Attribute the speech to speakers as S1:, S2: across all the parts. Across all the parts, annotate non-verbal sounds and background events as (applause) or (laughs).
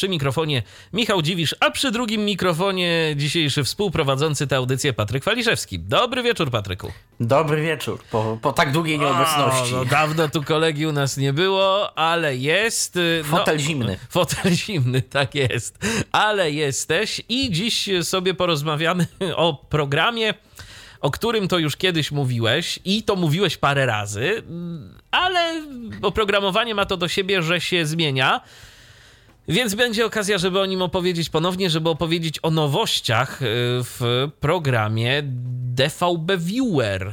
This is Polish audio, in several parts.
S1: Przy mikrofonie Michał Dziwisz, a przy drugim mikrofonie dzisiejszy współprowadzący tę audycję Patryk Waliszewski. Dobry wieczór, Patryku.
S2: Dobry wieczór, po, po tak długiej nieobecności.
S1: O, no, dawno tu kolegi u nas nie było, ale jest. y,
S2: Fotel zimny.
S1: Fotel (laughs) zimny, tak jest. Ale jesteś i dziś sobie porozmawiamy o programie, o którym to już kiedyś mówiłeś i to mówiłeś parę razy, ale oprogramowanie ma to do siebie, że się zmienia. Więc będzie okazja, żeby o nim opowiedzieć ponownie, żeby opowiedzieć o nowościach y, w programie DVB Viewer. Y,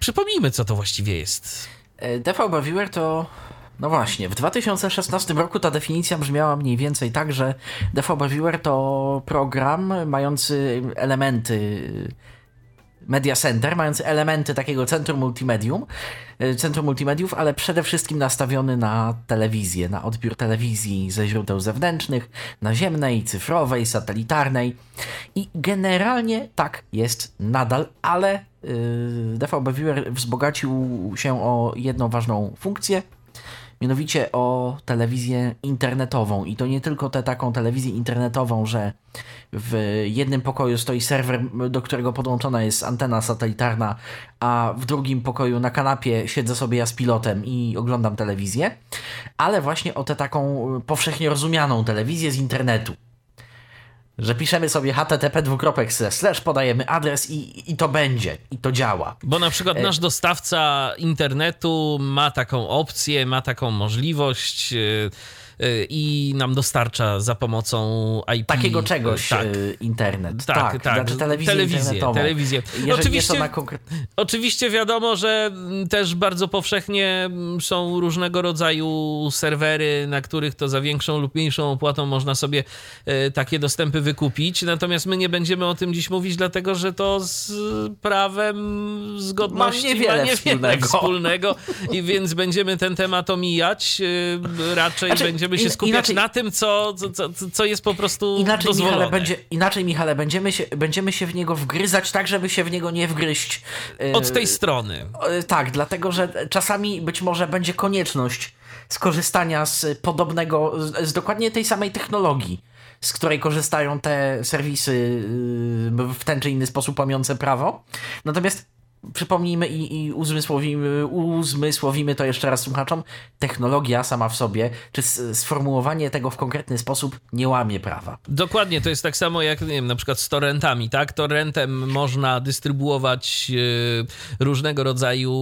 S1: Przypomnijmy, co to właściwie jest.
S2: E, DVB Viewer to... No właśnie, w 2016 roku ta definicja brzmiała mniej więcej tak, że DVB Viewer to program mający elementy Media Center, mający elementy takiego centrum multimedium, e, centrum multimediów, ale przede wszystkim nastawiony na telewizję, na odbiór telewizji ze źródeł zewnętrznych, naziemnej, cyfrowej, satelitarnej. I generalnie tak jest nadal, ale yy, DVB Viewer wzbogacił się o jedną ważną funkcję, mianowicie o telewizję internetową. I to nie tylko tę taką telewizję internetową, że w jednym pokoju stoi serwer, do którego podłączona jest antena satelitarna, a w drugim pokoju na kanapie siedzę sobie ja z pilotem i oglądam telewizję, ale właśnie o tę taką powszechnie rozumianą telewizję z internetu. Że piszemy sobie http dwukropek slash, podajemy adres i, i to będzie, i to działa.
S1: Bo na przykład nasz dostawca internetu ma taką opcję, ma taką możliwość y, i nam dostarcza za pomocą IP.
S2: Takiego czegoś
S1: Tak.
S2: e, internet.
S1: Tak, tak.
S2: Znaczy telewizję,
S1: Telewizję, telewizję. Oczywiście-. Oczywiście wiadomo, że mm, też bardzo powszechnie mm, są różnego rodzaju serwery, na których to za większą lub mniejszą opłatą można sobie takie dostępy wykupić. Natomiast my nie będziemy o tym dziś mówić, dlatego że to z prawem zgodności
S2: Ma niewiele
S1: niewiele
S2: wspólnego.
S1: wspólnego i więc będziemy ten temat omijać. Raczej
S2: Znaczy,
S1: będziemy się
S2: in-
S1: skupiać
S2: inaczej-
S1: na tym, co, co, co, jest po prostu
S2: Inaczej,
S1: dozwolone.
S2: Michale, będzie, inaczej, Michale, będziemy się, będziemy się w niego wgryzać tak, żeby się w niego nie wgryźć. e,
S1: Od tej strony.
S2: e, Tak, dlatego że czasami być może będzie konieczność skorzystania z podobnego, z, z dokładnie tej samej technologii, z której korzystają te serwisy y, w ten czy inny sposób łamiące prawo. Natomiast przypomnijmy i, i uzmysłowimy, uzmysłowimy to jeszcze raz słuchaczom, technologia sama w sobie, czy sformułowanie tego w konkretny sposób nie łamie prawa.
S1: Dokładnie, to jest tak samo jak, nie wiem, na przykład z torrentami, tak? Torrentem można dystrybuować e, różnego rodzaju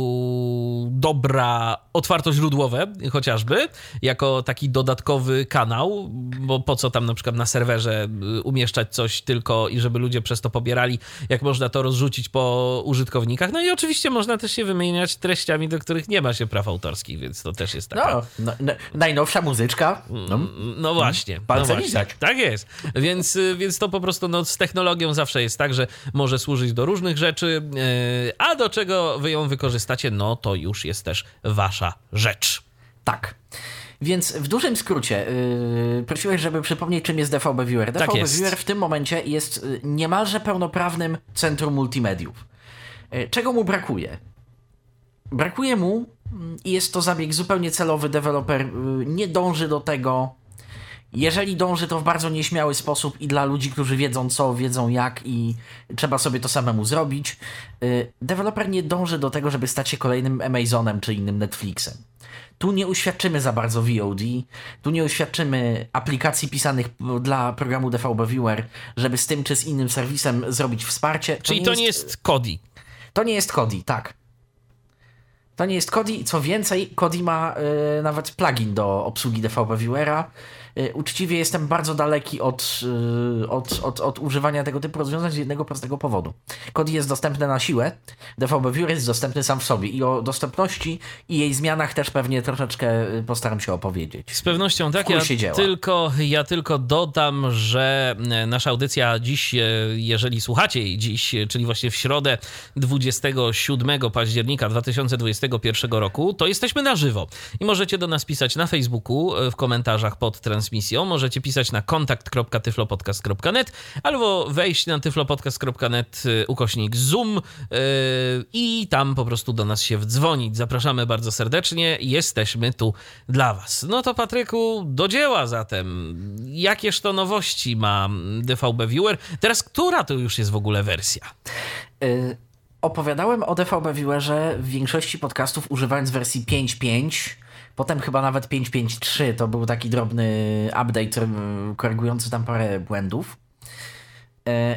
S1: dobra otwartoźródłowe chociażby, jako taki dodatkowy kanał, bo po co tam na przykład na serwerze e, umieszczać coś tylko i żeby ludzie przez to pobierali, jak można to rozrzucić po użytkownikach. No i oczywiście można też się wymieniać treściami, do których nie ma się praw autorskich, więc to też jest taka...
S2: No, no, no, najnowsza muzyczka. No,
S1: No właśnie.
S2: Palce
S1: no właśnie. Tak jest. Więc, y, więc to po prostu no, z technologią zawsze jest tak, że może służyć do różnych rzeczy, yy, a do czego wy ją wykorzystacie, no to już jest też wasza rzecz.
S2: Tak. Więc w dużym skrócie, yy, prosiłeś, żeby przypomnieć, czym jest DVB Viewer.
S1: Tak
S2: DVB
S1: jest.
S2: Viewer w tym momencie jest yy, niemalże pełnoprawnym centrum multimediów. Yy, czego mu brakuje? Brakuje mu, mm, i jest to zabieg zupełnie celowy, deweloper yy, nie dąży do tego. Jeżeli dąży, to w bardzo nieśmiały sposób i dla ludzi, którzy wiedzą co, wiedzą jak i trzeba sobie to samemu zrobić. Yy, Deweloper nie dąży do tego, żeby stać się kolejnym Amazonem czy innym Netflixem. Tu nie uświadczymy za bardzo VOD, tu nie uświadczymy aplikacji pisanych dla programu DVB Viewer, żeby z tym czy z innym serwisem zrobić wsparcie.
S1: Czyli to nie jest Kodi.
S2: To nie jest Kodi, tak. To nie jest Kodi. Co więcej, Kodi ma y, nawet plugin do obsługi DVB Viewera. Y, uczciwie jestem bardzo daleki od, y, od, od, od używania tego typu rozwiązań z jednego prostego powodu. Kodi jest dostępny na siłę, DVB Viewer jest dostępny sam w sobie i o dostępności i jej zmianach też pewnie troszeczkę y, postaram się opowiedzieć.
S1: Z pewnością tak. Ja
S2: dzieła.
S1: tylko, ja tylko dodam, że e, nasza audycja dziś, e, jeżeli słuchacie jej dziś, e, czyli właśnie w środę 27 października 2020 2021 roku, to jesteśmy na żywo i możecie do nas pisać na Facebooku w komentarzach pod transmisją, możecie pisać na kontakt.tyflopodcast.net albo wejść na tyflopodcast.net ukośnik Zoom i tam po prostu do nas się wdzwonić. Zapraszamy bardzo serdecznie, jesteśmy tu dla Was. No to Patryku, do dzieła zatem. Jakież to nowości ma DVB Viewer? Teraz która to już jest w ogóle wersja?
S2: Y opowiadałem o DVB Viewerze w większości podcastów używając wersji 5.5. Potem chyba nawet 5.5.3 to był taki drobny update korygujący tam parę błędów.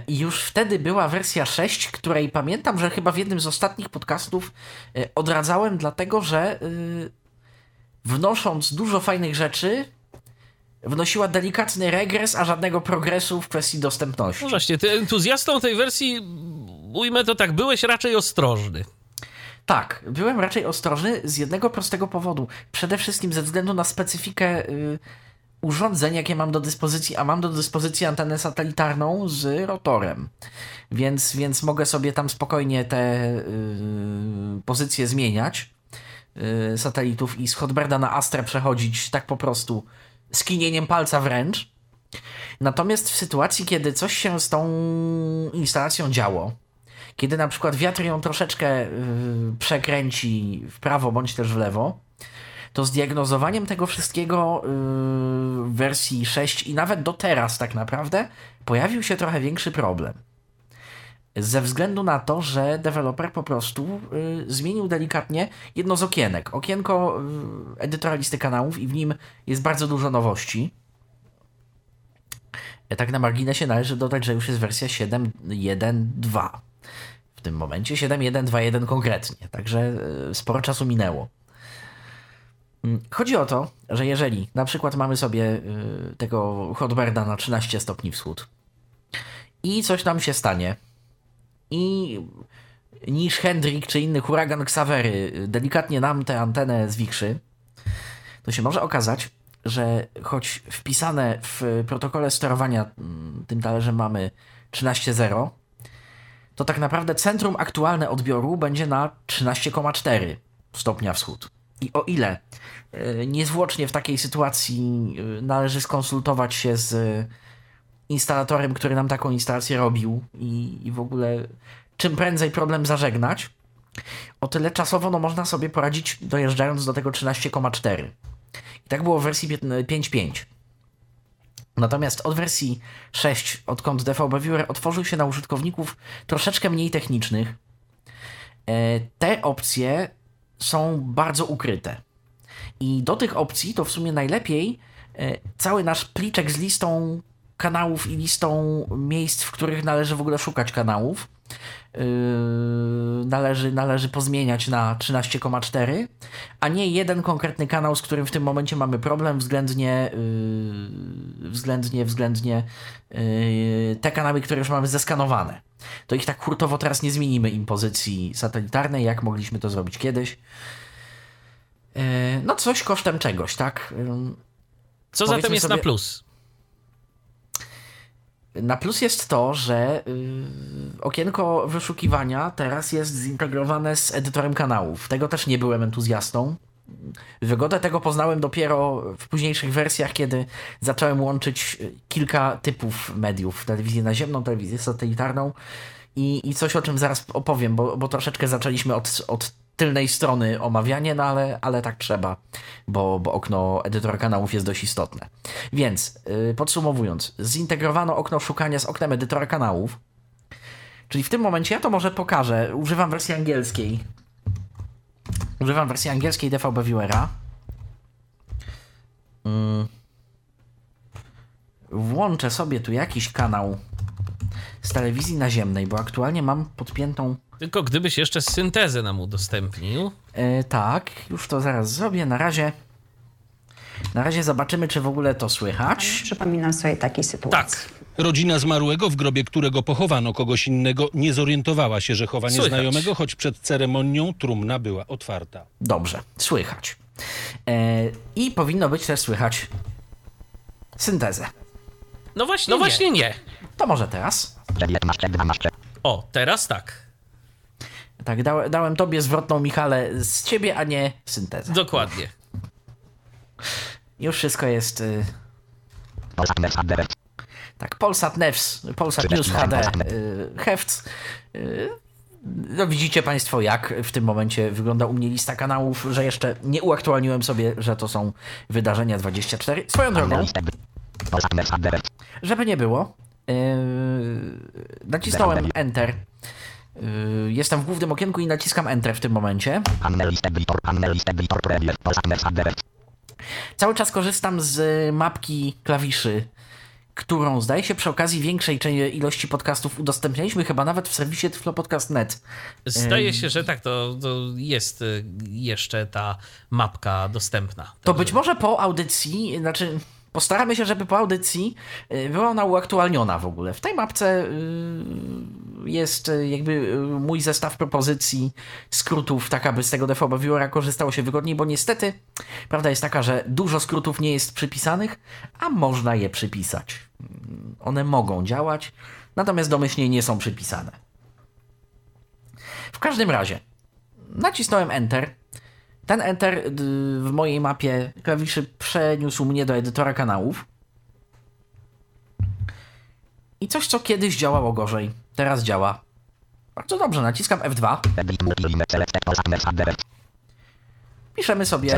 S2: I już wtedy była wersja 6, której pamiętam, że chyba w jednym z ostatnich podcastów odradzałem, dlatego że wnosząc dużo fajnych rzeczy, wnosiła delikatny regres, a żadnego progresu w kwestii dostępności.
S1: No właśnie, ty entuzjastą tej wersji, ujmę to tak, byłeś raczej ostrożny.
S2: Tak, byłem raczej ostrożny z jednego prostego powodu. Przede wszystkim ze względu na specyfikę y, urządzeń, jakie mam do dyspozycji, a mam do dyspozycji antenę satelitarną z rotorem. Więc, więc mogę sobie tam spokojnie te y, pozycje zmieniać y, satelitów i z Hotbirda na Astra przechodzić tak po prostu skinieniem palca wręcz. Natomiast w sytuacji, kiedy coś się z tą instalacją działo, kiedy na przykład wiatr ją troszeczkę yy, przekręci w prawo bądź też w lewo, to z diagnozowaniem tego wszystkiego yy, w wersji 6 i nawet do teraz tak naprawdę pojawił się trochę większy problem. Ze względu na to, że deweloper po prostu yy, zmienił delikatnie jedno z okienek. Okienko edytora listy kanałów i w nim jest bardzo dużo nowości. Tak na marginesie należy dodać, że już jest wersja 7.1.2 w tym momencie, 7.1.2.1 konkretnie, także yy, sporo czasu minęło. Mm, chodzi o to, że jeżeli na przykład mamy sobie yy, tego Hotbirda na 13 stopni wschód i coś nam się stanie, i niż Hendrik czy inny huragan Xavery delikatnie nam tę antenę zwichrzy, to się może okazać, że choć wpisane w protokole sterowania mm, tym talerzem mamy 13.0, to tak naprawdę centrum aktualne odbioru będzie na 13,4 stopnia wschód. I o ile niezwłocznie w takiej sytuacji należy skonsultować się z instalatorem, który nam taką instalację robił i, i w ogóle czym prędzej problem zażegnać, o tyle czasowo no, można sobie poradzić dojeżdżając do tego 13,4. I tak było w wersji 5.5. Natomiast od wersji 6, odkąd DVB Viewer otworzył się na użytkowników troszeczkę mniej technicznych, te opcje są bardzo ukryte. I do tych opcji to w sumie najlepiej cały nasz pliczek z listą kanałów i listą miejsc, w których należy w ogóle szukać kanałów. Yy, należy, należy pozmieniać na 13,4, a nie jeden konkretny kanał, z którym w tym momencie mamy problem względnie yy, względnie, względnie yy, te kanały, które już mamy zeskanowane. To ich tak hurtowo teraz nie zmienimy im pozycji satelitarnej, jak mogliśmy to zrobić kiedyś. Yy, no coś kosztem czegoś, tak? Yy,
S1: Co zatem jest sobie... na plus?
S2: Na plus jest to, że yy, okienko wyszukiwania teraz jest zintegrowane z edytorem kanałów. Tego też nie byłem entuzjastą. Wygodę tego poznałem dopiero w późniejszych wersjach, kiedy zacząłem łączyć kilka typów mediów: telewizję naziemną, telewizję satelitarną i, i coś o czym zaraz opowiem, bo, bo troszeczkę zaczęliśmy od, od tylnej strony omawianie, no ale, ale tak trzeba, bo, bo okno edytora kanałów jest dość istotne. Więc yy, podsumowując, zintegrowano okno szukania z oknem edytora kanałów, czyli w tym momencie ja to może pokażę. Używam wersji angielskiej. Używam wersji angielskiej DVB Viewera. Yy. Włączę sobie tu jakiś kanał z telewizji naziemnej, bo aktualnie mam podpiętą
S1: tylko gdybyś jeszcze syntezę nam udostępnił.
S2: E, tak, już to zaraz zrobię. Na razie. Na razie zobaczymy, czy w ogóle to słychać.
S3: Przypominam sobie takiej sytuacji.
S1: Tak.
S4: Rodzina zmarłego, w grobie którego pochowano kogoś innego, nie zorientowała się, że chowa
S1: Słychać.
S4: nieznajomego, choć przed ceremonią trumna była otwarta.
S2: Dobrze, słychać. E, I powinno być też słychać syntezę.
S1: No właśnie, no właśnie nie.
S2: To może teraz.
S1: O, teraz tak.
S2: Tak, dałem, dałem tobie zwrotną, Michale, z ciebie, a nie syntezę.
S1: Dokładnie.
S2: Już wszystko jest... Y... Tak, Polsat News, Polsat News HD, y, Hefc. Y, no widzicie Państwo, jak w tym momencie wygląda u mnie lista kanałów, że jeszcze nie uaktualniłem sobie, że to są wydarzenia 24. Swoją drogą, żeby nie było, yy, nacisnąłem Enter. Yy, jestem w głównym okienku i naciskam Enter w tym momencie. Cały czas korzystam z mapki klawiszy którą zdaje się przy okazji większej ilości podcastów udostępnialiśmy chyba nawet w serwisie tyflopodcast.net.
S1: Zdaje się, że tak, to, to jest y, jeszcze ta mapka dostępna.
S2: To być może po audycji, znaczy Postaramy się, żeby po audycji y, była ona uaktualniona w ogóle. W tej mapce y, jest y, jakby mój zestaw propozycji skrótów, tak aby z tego DVB Viewera korzystało się wygodniej, bo niestety prawda jest taka, że dużo skrótów nie jest przypisanych, a można je przypisać. One mogą działać, natomiast domyślnie nie są przypisane. W każdym razie nacisnąłem Enter ten Enter w mojej mapie klawiszy przeniósł mnie do edytora kanałów. I coś, co kiedyś działało gorzej, teraz działa bardzo dobrze. Naciskam F2. Piszemy sobie.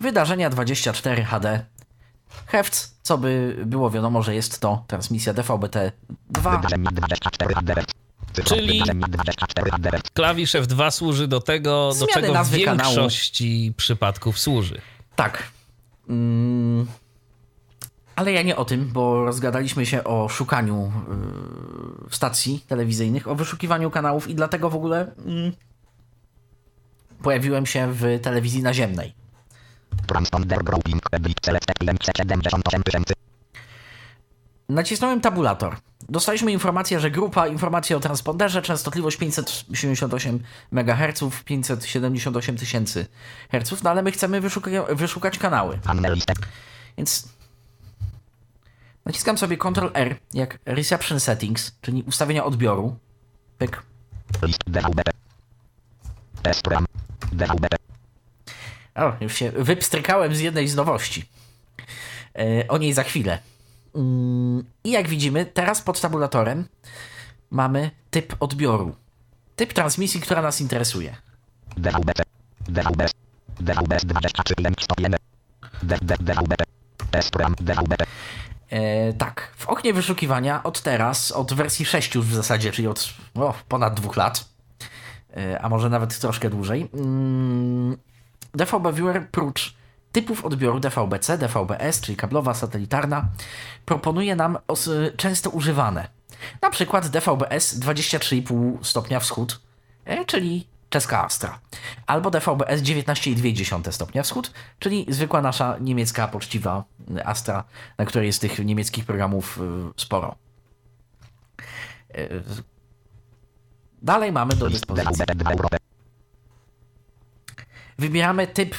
S2: Wydarzenia 24 HD. Hefc, co by było wiadomo, że jest to transmisja DVB-T 2.
S1: Czyli klawisz F2 służy do tego, do czego w większości kanału. przypadków służy.
S2: Tak. Mm. Ale ja nie o tym, bo rozgadaliśmy się o szukaniu yy, stacji telewizyjnych, o wyszukiwaniu kanałów i dlatego w ogóle yy, pojawiłem się w telewizji naziemnej. Nacisnąłem tabulator. Dostaliśmy informację, że grupa informacji o transponderze, częstotliwość 578 MHz, 578 tysięcy Hz, no ale my chcemy wyszuka wyszukać kanały. Więc naciskam sobie Ctrl R, jak Reception Settings, czyli ustawienia odbioru. Pyk. O, już się wypstrykałem z jednej z nowości. E, o niej za chwilę. Mm, I jak widzimy, teraz pod tabulatorem mamy typ odbioru. Typ transmisji, która nas interesuje. E, tak, w oknie wyszukiwania od teraz, od wersji 6 już w zasadzie, czyli od o, ponad dwóch lat, e, a może nawet troszkę dłużej, mm, DVB Viewer prócz typów odbioru DVB-C, DVB-S, czyli kablowa, satelitarna, proponuje nam często używane. Na przykład DVB-S 23,5 stopnia wschód, e, czyli czeska Astra. Albo DVB-S 19,2 stopnia wschód, czyli zwykła nasza niemiecka poczciwa Astra, na której jest tych niemieckich programów e, sporo. E, dalej mamy do dyspozycji. Wybieramy typ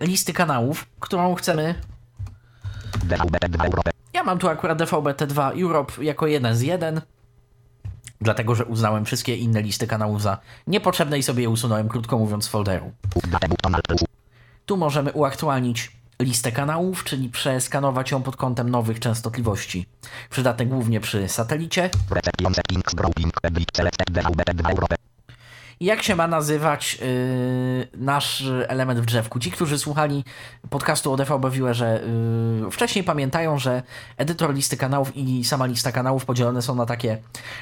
S2: listy kanałów, którą chcemy. Ja mam tu akurat DVB-T2 Europe jako jeden z jeden, dlatego że uznałem wszystkie inne listy kanałów za niepotrzebne i sobie je usunąłem, krótko mówiąc, z folderu. Tu możemy uaktualnić listę kanałów, czyli przeskanować ją pod kątem nowych częstotliwości. Przydatne głównie przy satelicie jak się ma nazywać yy, nasz element w drzewku. Ci, którzy słuchali podcastu o DVB Viewerze yy, wcześniej pamiętają, że edytor listy kanałów i sama lista kanałów podzielone są na takie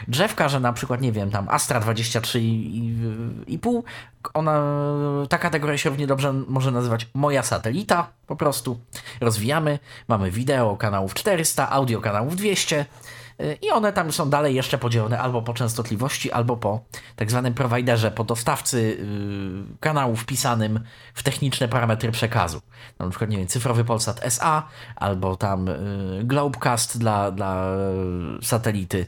S2: drzewka, że na przykład, nie wiem, tam Astra 23 i, i pół, ona, ta kategoria się równie dobrze może nazywać moja satelita, po prostu. Rozwijamy, mamy wideo kanałów 400, audio kanałów 200, i one tam są dalej jeszcze podzielone albo po częstotliwości, albo po tak zwanym prowajderze, po dostawcy yy, kanału wpisanym w techniczne parametry przekazu. Na przykład, nie wiem, cyfrowy Polsat SA, albo tam yy, Globecast dla, dla satelity.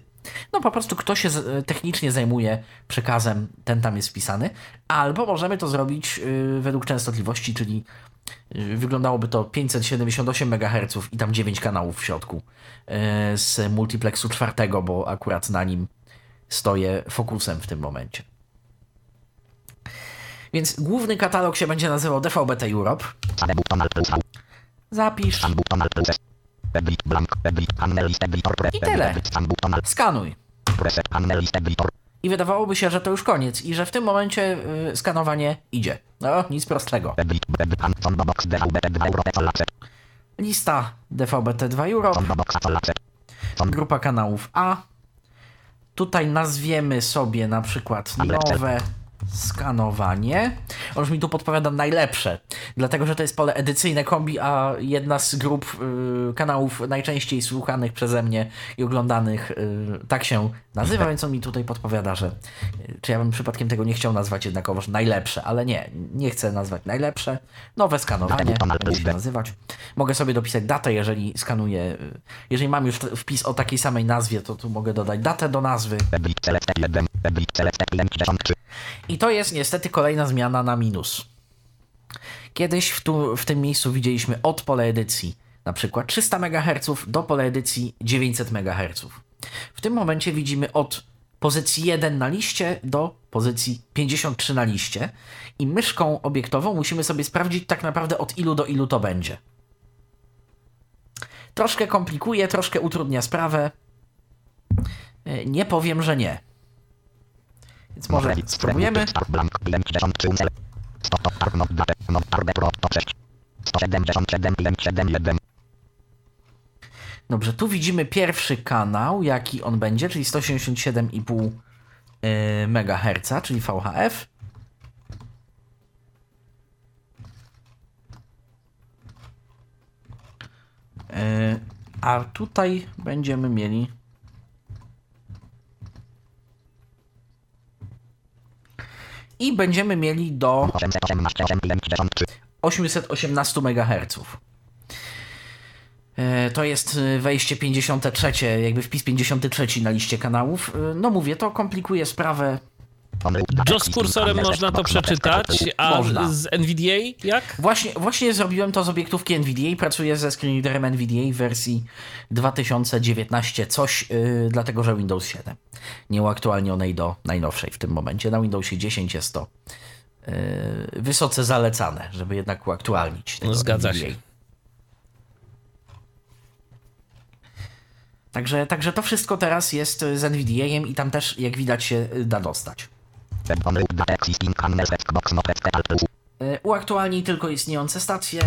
S2: No po prostu kto się technicznie zajmuje przekazem, ten tam jest wpisany. Albo możemy to zrobić według częstotliwości, czyli Wyglądałoby to 578 MHz i tam 9 kanałów w środku e, z multiplexu czwartego, bo akurat na nim stoję fokusem w tym momencie. Więc główny katalog się będzie nazywał DVB-T Europe. Zapisz. I tyle. Skanuj. I wydawałoby się, że to już koniec i że w tym momencie y, skanowanie idzie. No, nic prostego. Lista DVB-T2 Europe. Grupa kanałów A. Tutaj nazwiemy sobie na przykład nowe skanowanie. On już mi tu podpowiada najlepsze, dlatego że to jest pole edycyjne kombi, a jedna z grup y, kanałów najczęściej słuchanych przeze mnie i oglądanych y, tak się nazywa, więc on mi tutaj podpowiada, że y, czy ja bym przypadkiem tego nie chciał nazwać jednakowoż najlepsze, ale nie, nie chcę nazwać najlepsze. Nowe skanowanie się nazywać. Mogę sobie dopisać datę, jeżeli skanuję, y, jeżeli mam już wpis o takiej samej nazwie, to tu mogę dodać datę do nazwy. I to jest niestety kolejna zmiana na minus. Kiedyś w, tu, w tym miejscu widzieliśmy od pole edycji na przykład 300 MHz do pole edycji 900 MHz. W tym momencie widzimy od pozycji 1 na liście do pozycji 53 na liście i myszką obiektową musimy sobie sprawdzić tak naprawdę od ilu do ilu to będzie. Troszkę komplikuje, troszkę utrudnia sprawę. Nie powiem, że nie. Więc może spróbujemy. Dobrze, tu widzimy pierwszy kanał, jaki on będzie, czyli 177,5 MHz, czyli VHF. A tutaj będziemy mieli i będziemy mieli do 818 MHz. To jest wejście 53, jakby wpis 53 na liście kanałów. E, no mówię, to komplikuje sprawę.
S1: Z kursorem można to przeczytać, a można. z NVDA jak?
S2: Właśnie, właśnie zrobiłem to z obiektówki NVDA, pracuję ze screenreaderem NVDA w wersji 2019 coś, yy, dlatego że Windows 7 nie uaktualnionej do najnowszej w tym momencie. Na Windowsie 10 jest to yy, wysoce zalecane, żeby jednak uaktualnić.
S1: No, zgadza NVDA. się.
S2: Także, także to wszystko teraz jest z NVDA-em i tam też, jak widać, się da dostać. Uaktualnij tylko istniejące stacje.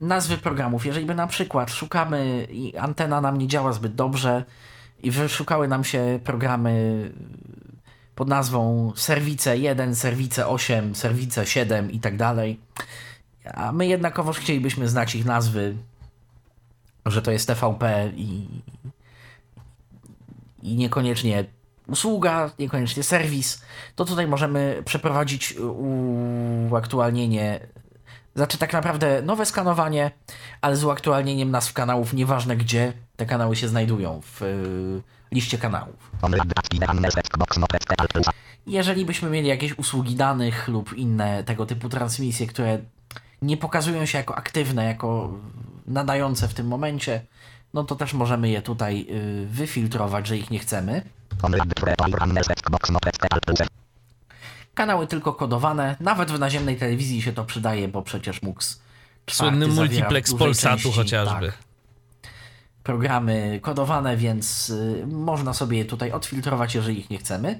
S2: Nazwy programów. Jeżeli by na przykład szukamy i antena nam nie działa zbyt dobrze i wyszukały nam się programy pod nazwą Serwice 1, Serwice 8, Serwice 7 i tak dalej, a my jednakowoż chcielibyśmy znać ich nazwy, że to jest TVP i, i niekoniecznie usługa, niekoniecznie serwis, to tutaj możemy przeprowadzić uaktualnienie, znaczy tak naprawdę nowe skanowanie, ale z uaktualnieniem nazw kanałów, nieważne gdzie te kanały się znajdują w y, liście kanałów. Jeżeli byśmy mieli jakieś usługi danych lub inne tego typu transmisje, które nie pokazują się jako aktywne, jako nadające w tym momencie, no to też możemy je tutaj y, wyfiltrować, że ich nie chcemy. Kanały tylko kodowane. Nawet w naziemnej telewizji się to przydaje, bo przecież MUX
S1: Słynny multiplex Polsatu części, chociażby. Tak.
S2: Programy kodowane, więc y, można sobie je tutaj odfiltrować, jeżeli ich nie chcemy.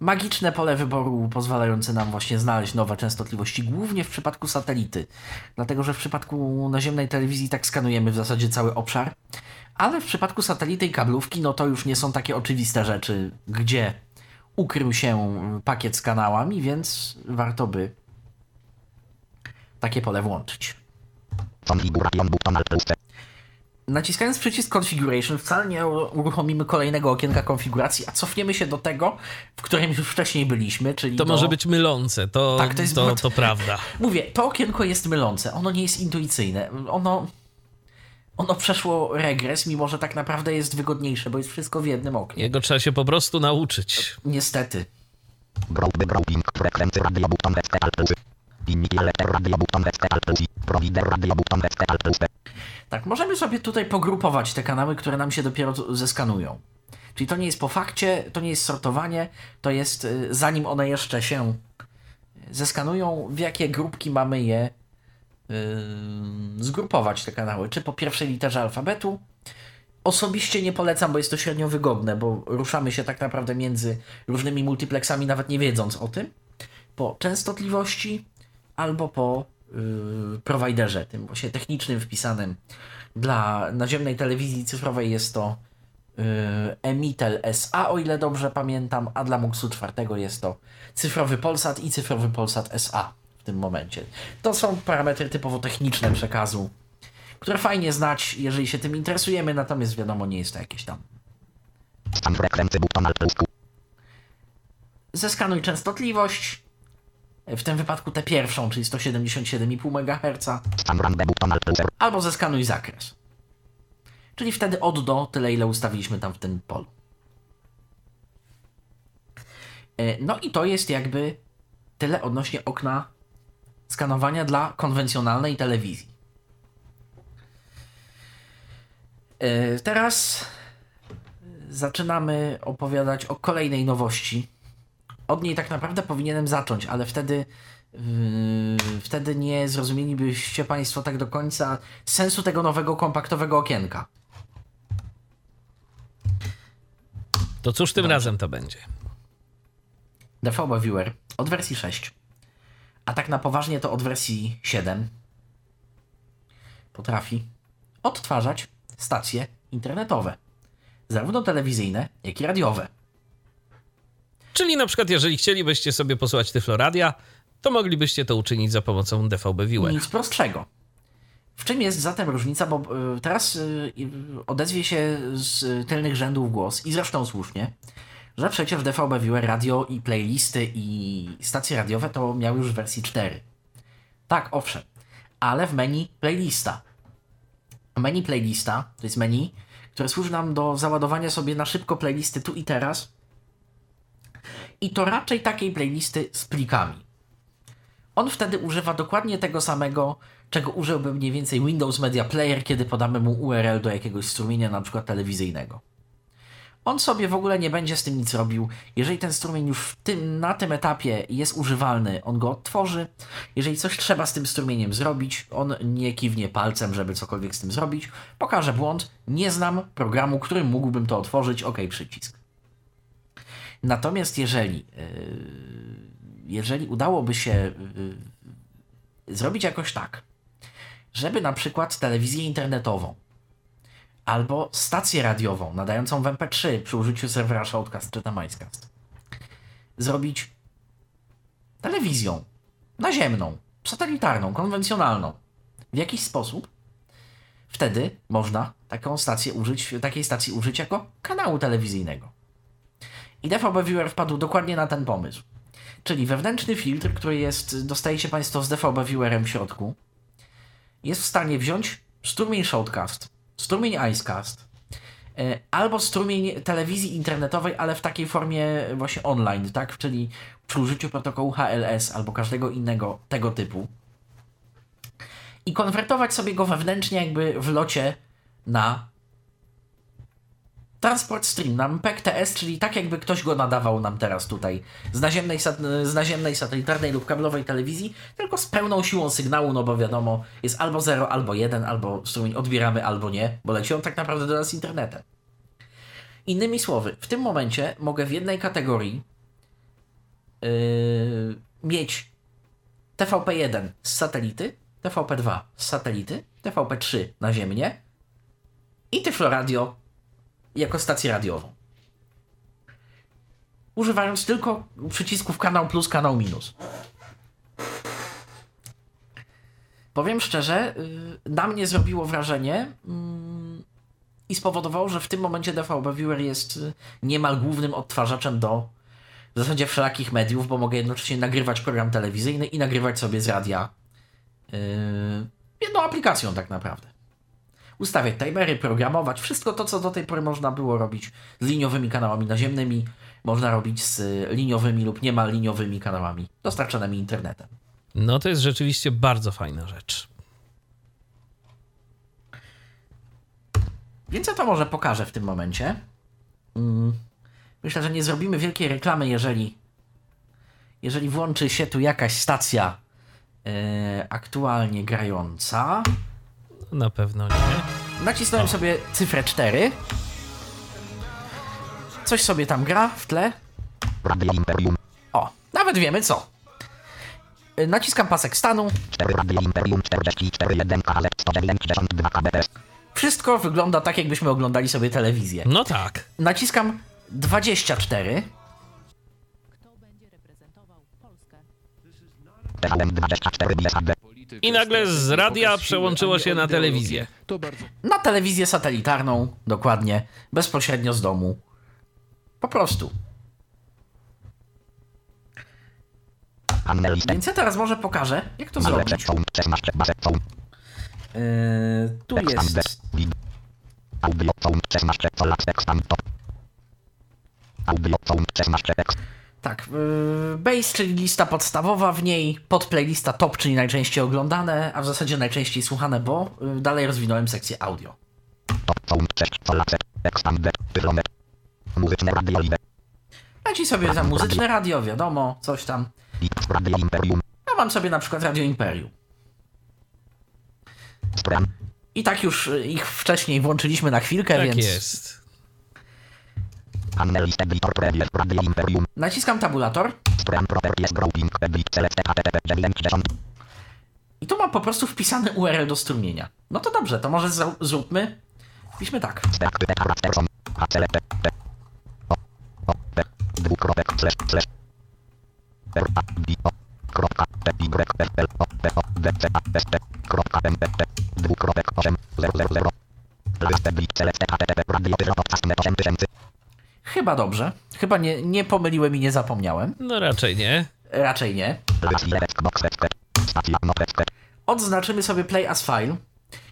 S2: Magiczne pole wyboru pozwalające nam właśnie znaleźć nowe częstotliwości, głównie w przypadku satelity. Dlatego, że w przypadku naziemnej telewizji tak skanujemy w zasadzie cały obszar. Ale w przypadku satelity i kablówki, no to już nie są takie oczywiste rzeczy, gdzie ukrył się pakiet z kanałami, więc warto by takie pole włączyć. Naciskając przycisk Configuration wcale nie uruchomimy kolejnego okienka konfiguracji, a cofniemy się do tego, w którym już wcześniej byliśmy, czyli
S1: To
S2: do...
S1: może być mylące, to, tak, to, jest... to, to prawda.
S2: Mówię, to okienko jest mylące, ono nie jest intuicyjne, ono ono przeszło regres, mimo że tak naprawdę jest wygodniejsze, bo jest wszystko w jednym oknie.
S1: Jego trzeba się po prostu nauczyć.
S2: Niestety. Tak, możemy sobie tutaj pogrupować te kanały, które nam się dopiero zeskanują. Czyli to nie jest po fakcie, to nie jest sortowanie, to jest y, zanim one jeszcze się zeskanują, w jakie grupki mamy je zgrupować te kanały. Czy po pierwszej literze alfabetu. Osobiście nie polecam, bo jest to średnio wygodne, bo ruszamy się tak naprawdę między różnymi multiplexami, nawet nie wiedząc o tym. Po częstotliwości albo po yy, prowajderze, tym właśnie technicznym wpisanym. Dla naziemnej telewizji cyfrowej jest to yy, Emitel SA, o ile dobrze pamiętam, a dla MUX-u czwartego jest to cyfrowy Polsat i cyfrowy Polsat SA w tym momencie. To są parametry typowo techniczne przekazu, które fajnie znać, jeżeli się tym interesujemy, natomiast wiadomo, nie jest to jakieś tam.
S5: Stan frekwency button alpensku.
S2: Zeskanuj częstotliwość, w tym wypadku tę pierwszą, czyli 177,5 MHz, albo zeskanuj zakres. Czyli wtedy od do tyle, ile ustawiliśmy tam w tym polu. E, No i to jest jakby tyle odnośnie okna skanowania dla konwencjonalnej telewizji. E, Teraz zaczynamy opowiadać o kolejnej nowości. Od niej tak naprawdę powinienem zacząć, ale wtedy yy, wtedy nie zrozumielibyście Państwo tak do końca sensu tego nowego kompaktowego okienka.
S1: To cóż tym razem to będzie?
S2: DVB Viewer od wersji 6, a tak na poważnie to od wersji 7 potrafi odtwarzać stacje internetowe, zarówno telewizyjne, jak i radiowe.
S1: Czyli na przykład, jeżeli chcielibyście sobie posłuchać Tyfloradia, to moglibyście to uczynić za pomocą DVB Viewer.
S2: Nic prostszego. W czym jest zatem różnica, bo y, teraz y, odezwie się z tylnych rzędów głos i zresztą słusznie, że przecież DVB Viewer radio i playlisty i stacje radiowe to miały już w wersji 4. Tak, owszem, ale w menu playlista. Menu playlista to jest menu, które służy nam do załadowania sobie na szybko playlisty tu i teraz. I to raczej takiej playlisty z plikami. On wtedy używa dokładnie tego samego, czego użyłby mniej więcej Windows Media Player, kiedy podamy mu URL do jakiegoś strumienia, na przykład telewizyjnego. On sobie w ogóle nie będzie z tym nic robił. Jeżeli ten strumień już w tym, na tym etapie jest używalny, on go odtworzy. Jeżeli coś trzeba z tym strumieniem zrobić, on nie kiwnie palcem, żeby cokolwiek z tym zrobić. Pokaże błąd. Nie znam programu, którym mógłbym to otworzyć. OK, przycisk. Natomiast jeżeli, yy, jeżeli udałoby się yy, zrobić jakoś tak, żeby na przykład telewizję internetową albo stację radiową nadającą w MP3 przy użyciu serwera Shoutcast czy tam zrobić telewizją naziemną, satelitarną, konwencjonalną w jakiś sposób, wtedy można taką stację użyć, takiej stacji użyć jako kanału telewizyjnego. I DVB Viewer wpadł dokładnie na ten pomysł. Czyli wewnętrzny filtr, który jest, dostajecie Państwo z DVB Viewerem w środku, jest w stanie wziąć strumień Shoutcast, strumień Icecast, e, albo strumień telewizji internetowej, ale w takiej formie właśnie online, tak? Czyli przy użyciu protokołu HLS albo każdego innego tego typu. I konwertować sobie go wewnętrznie jakby w locie na Transport Stream, na MPEG-TS, czyli tak jakby ktoś go nadawał nam teraz tutaj z naziemnej, z naziemnej satelitarnej lub kablowej telewizji, tylko z pełną siłą sygnału, no bo wiadomo, jest albo 0, albo 1, albo strumień odbieramy, albo nie, bo leci on tak naprawdę do nas internetem. Innymi słowy, w tym momencie mogę w jednej kategorii yy, mieć TVP1 z satelity, TVP2 z satelity, TVP3 naziemnie i Tyflo Radio jako stację radiową. Używając tylko przycisków kanał plus, kanał minus. Powiem szczerze, yy, na mnie zrobiło wrażenie yy, i spowodowało, że w tym momencie DVB Viewer jest yy, niemal głównym odtwarzaczem do w zasadzie wszelakich mediów, bo mogę jednocześnie nagrywać program telewizyjny i nagrywać sobie z radia yy, jedną aplikacją tak naprawdę ustawiać timery, programować, wszystko to, co do tej pory można było robić z liniowymi kanałami naziemnymi, można robić z liniowymi lub niemal liniowymi kanałami dostarczanymi internetem.
S1: No to jest rzeczywiście bardzo fajna rzecz.
S2: Więc ja to może pokażę w tym momencie. Mm. Myślę, że nie zrobimy wielkiej reklamy, jeżeli, jeżeli włączy się tu jakaś stacja e, aktualnie grająca.
S1: Na pewno nie.
S2: Nacisnąłem sobie cyfrę 4. Coś sobie tam gra w tle.
S5: Radio Imperium.
S2: O, nawet wiemy co. E, Naciskam pasek stanu.
S5: 4 Radio Imperium 44 1 KL 192 KBS.
S2: Wszystko wygląda tak, jakbyśmy oglądali sobie telewizję.
S1: No tak.
S2: Naciskam 24.
S5: TVN 24 BSAD.
S1: I nagle z radia przełączyło się na telewizję.
S6: To bardzo
S2: Na telewizję satelitarną, dokładnie, bezpośrednio z domu. Po prostu. Więc ja teraz może pokażę, jak to zrobić.
S5: phone 16 basek phone.
S2: Yy, tu jest.
S5: Audio phone 16 Solat expand top. Audio phone 16 ex.
S2: Tak, yy, base, czyli lista podstawowa, w niej pod playlista top, czyli najczęściej oglądane, a w zasadzie najczęściej słuchane, bo yy, dalej rozwinąłem sekcję audio.
S5: Top phone 6 Solat expand Tylonet. Muzyczne radio live.
S2: Leci sobie tam muzyczne radio, wiadomo, coś tam. Ja mam sobie na przykład Radio Imperium. I tak już yy, ich wcześniej włączyliśmy na chwilkę,
S1: Tak
S2: więc
S1: jest.
S2: Naciskam tabulator
S5: Stran properties grouping public select HTTP 90.
S2: i tu mam po prostu wpisany URL do strumienia. No to dobrze, to może zróbmy. Wpiszmy tak. Chyba dobrze. Chyba nie, nie pomyliłem i nie zapomniałem.
S1: No raczej nie.
S2: Raczej nie. Odznaczymy sobie play as file.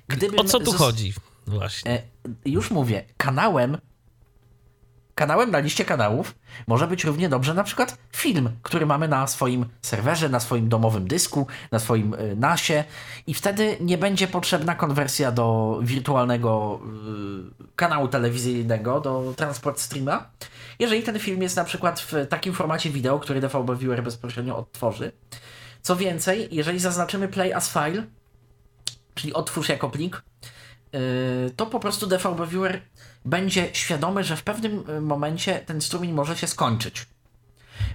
S2: Gdybym
S1: O co tu
S2: zos-
S1: chodzi? Właśnie.
S2: E, już mówię, kanałem kanałem na liście kanałów może być równie dobrze na przykład film, który mamy na swoim serwerze, na swoim domowym dysku, na swoim y, nasie i wtedy nie będzie potrzebna konwersja do wirtualnego y, kanału telewizyjnego, do transport streama. Jeżeli ten film jest na przykład w takim formacie wideo, który DVB Viewer bezpośrednio odtworzy. Co więcej, jeżeli zaznaczymy play as file, czyli otwórz jako plik, yy, to po prostu DVB Viewer będzie świadomy, że w pewnym y, momencie ten strumień może się skończyć.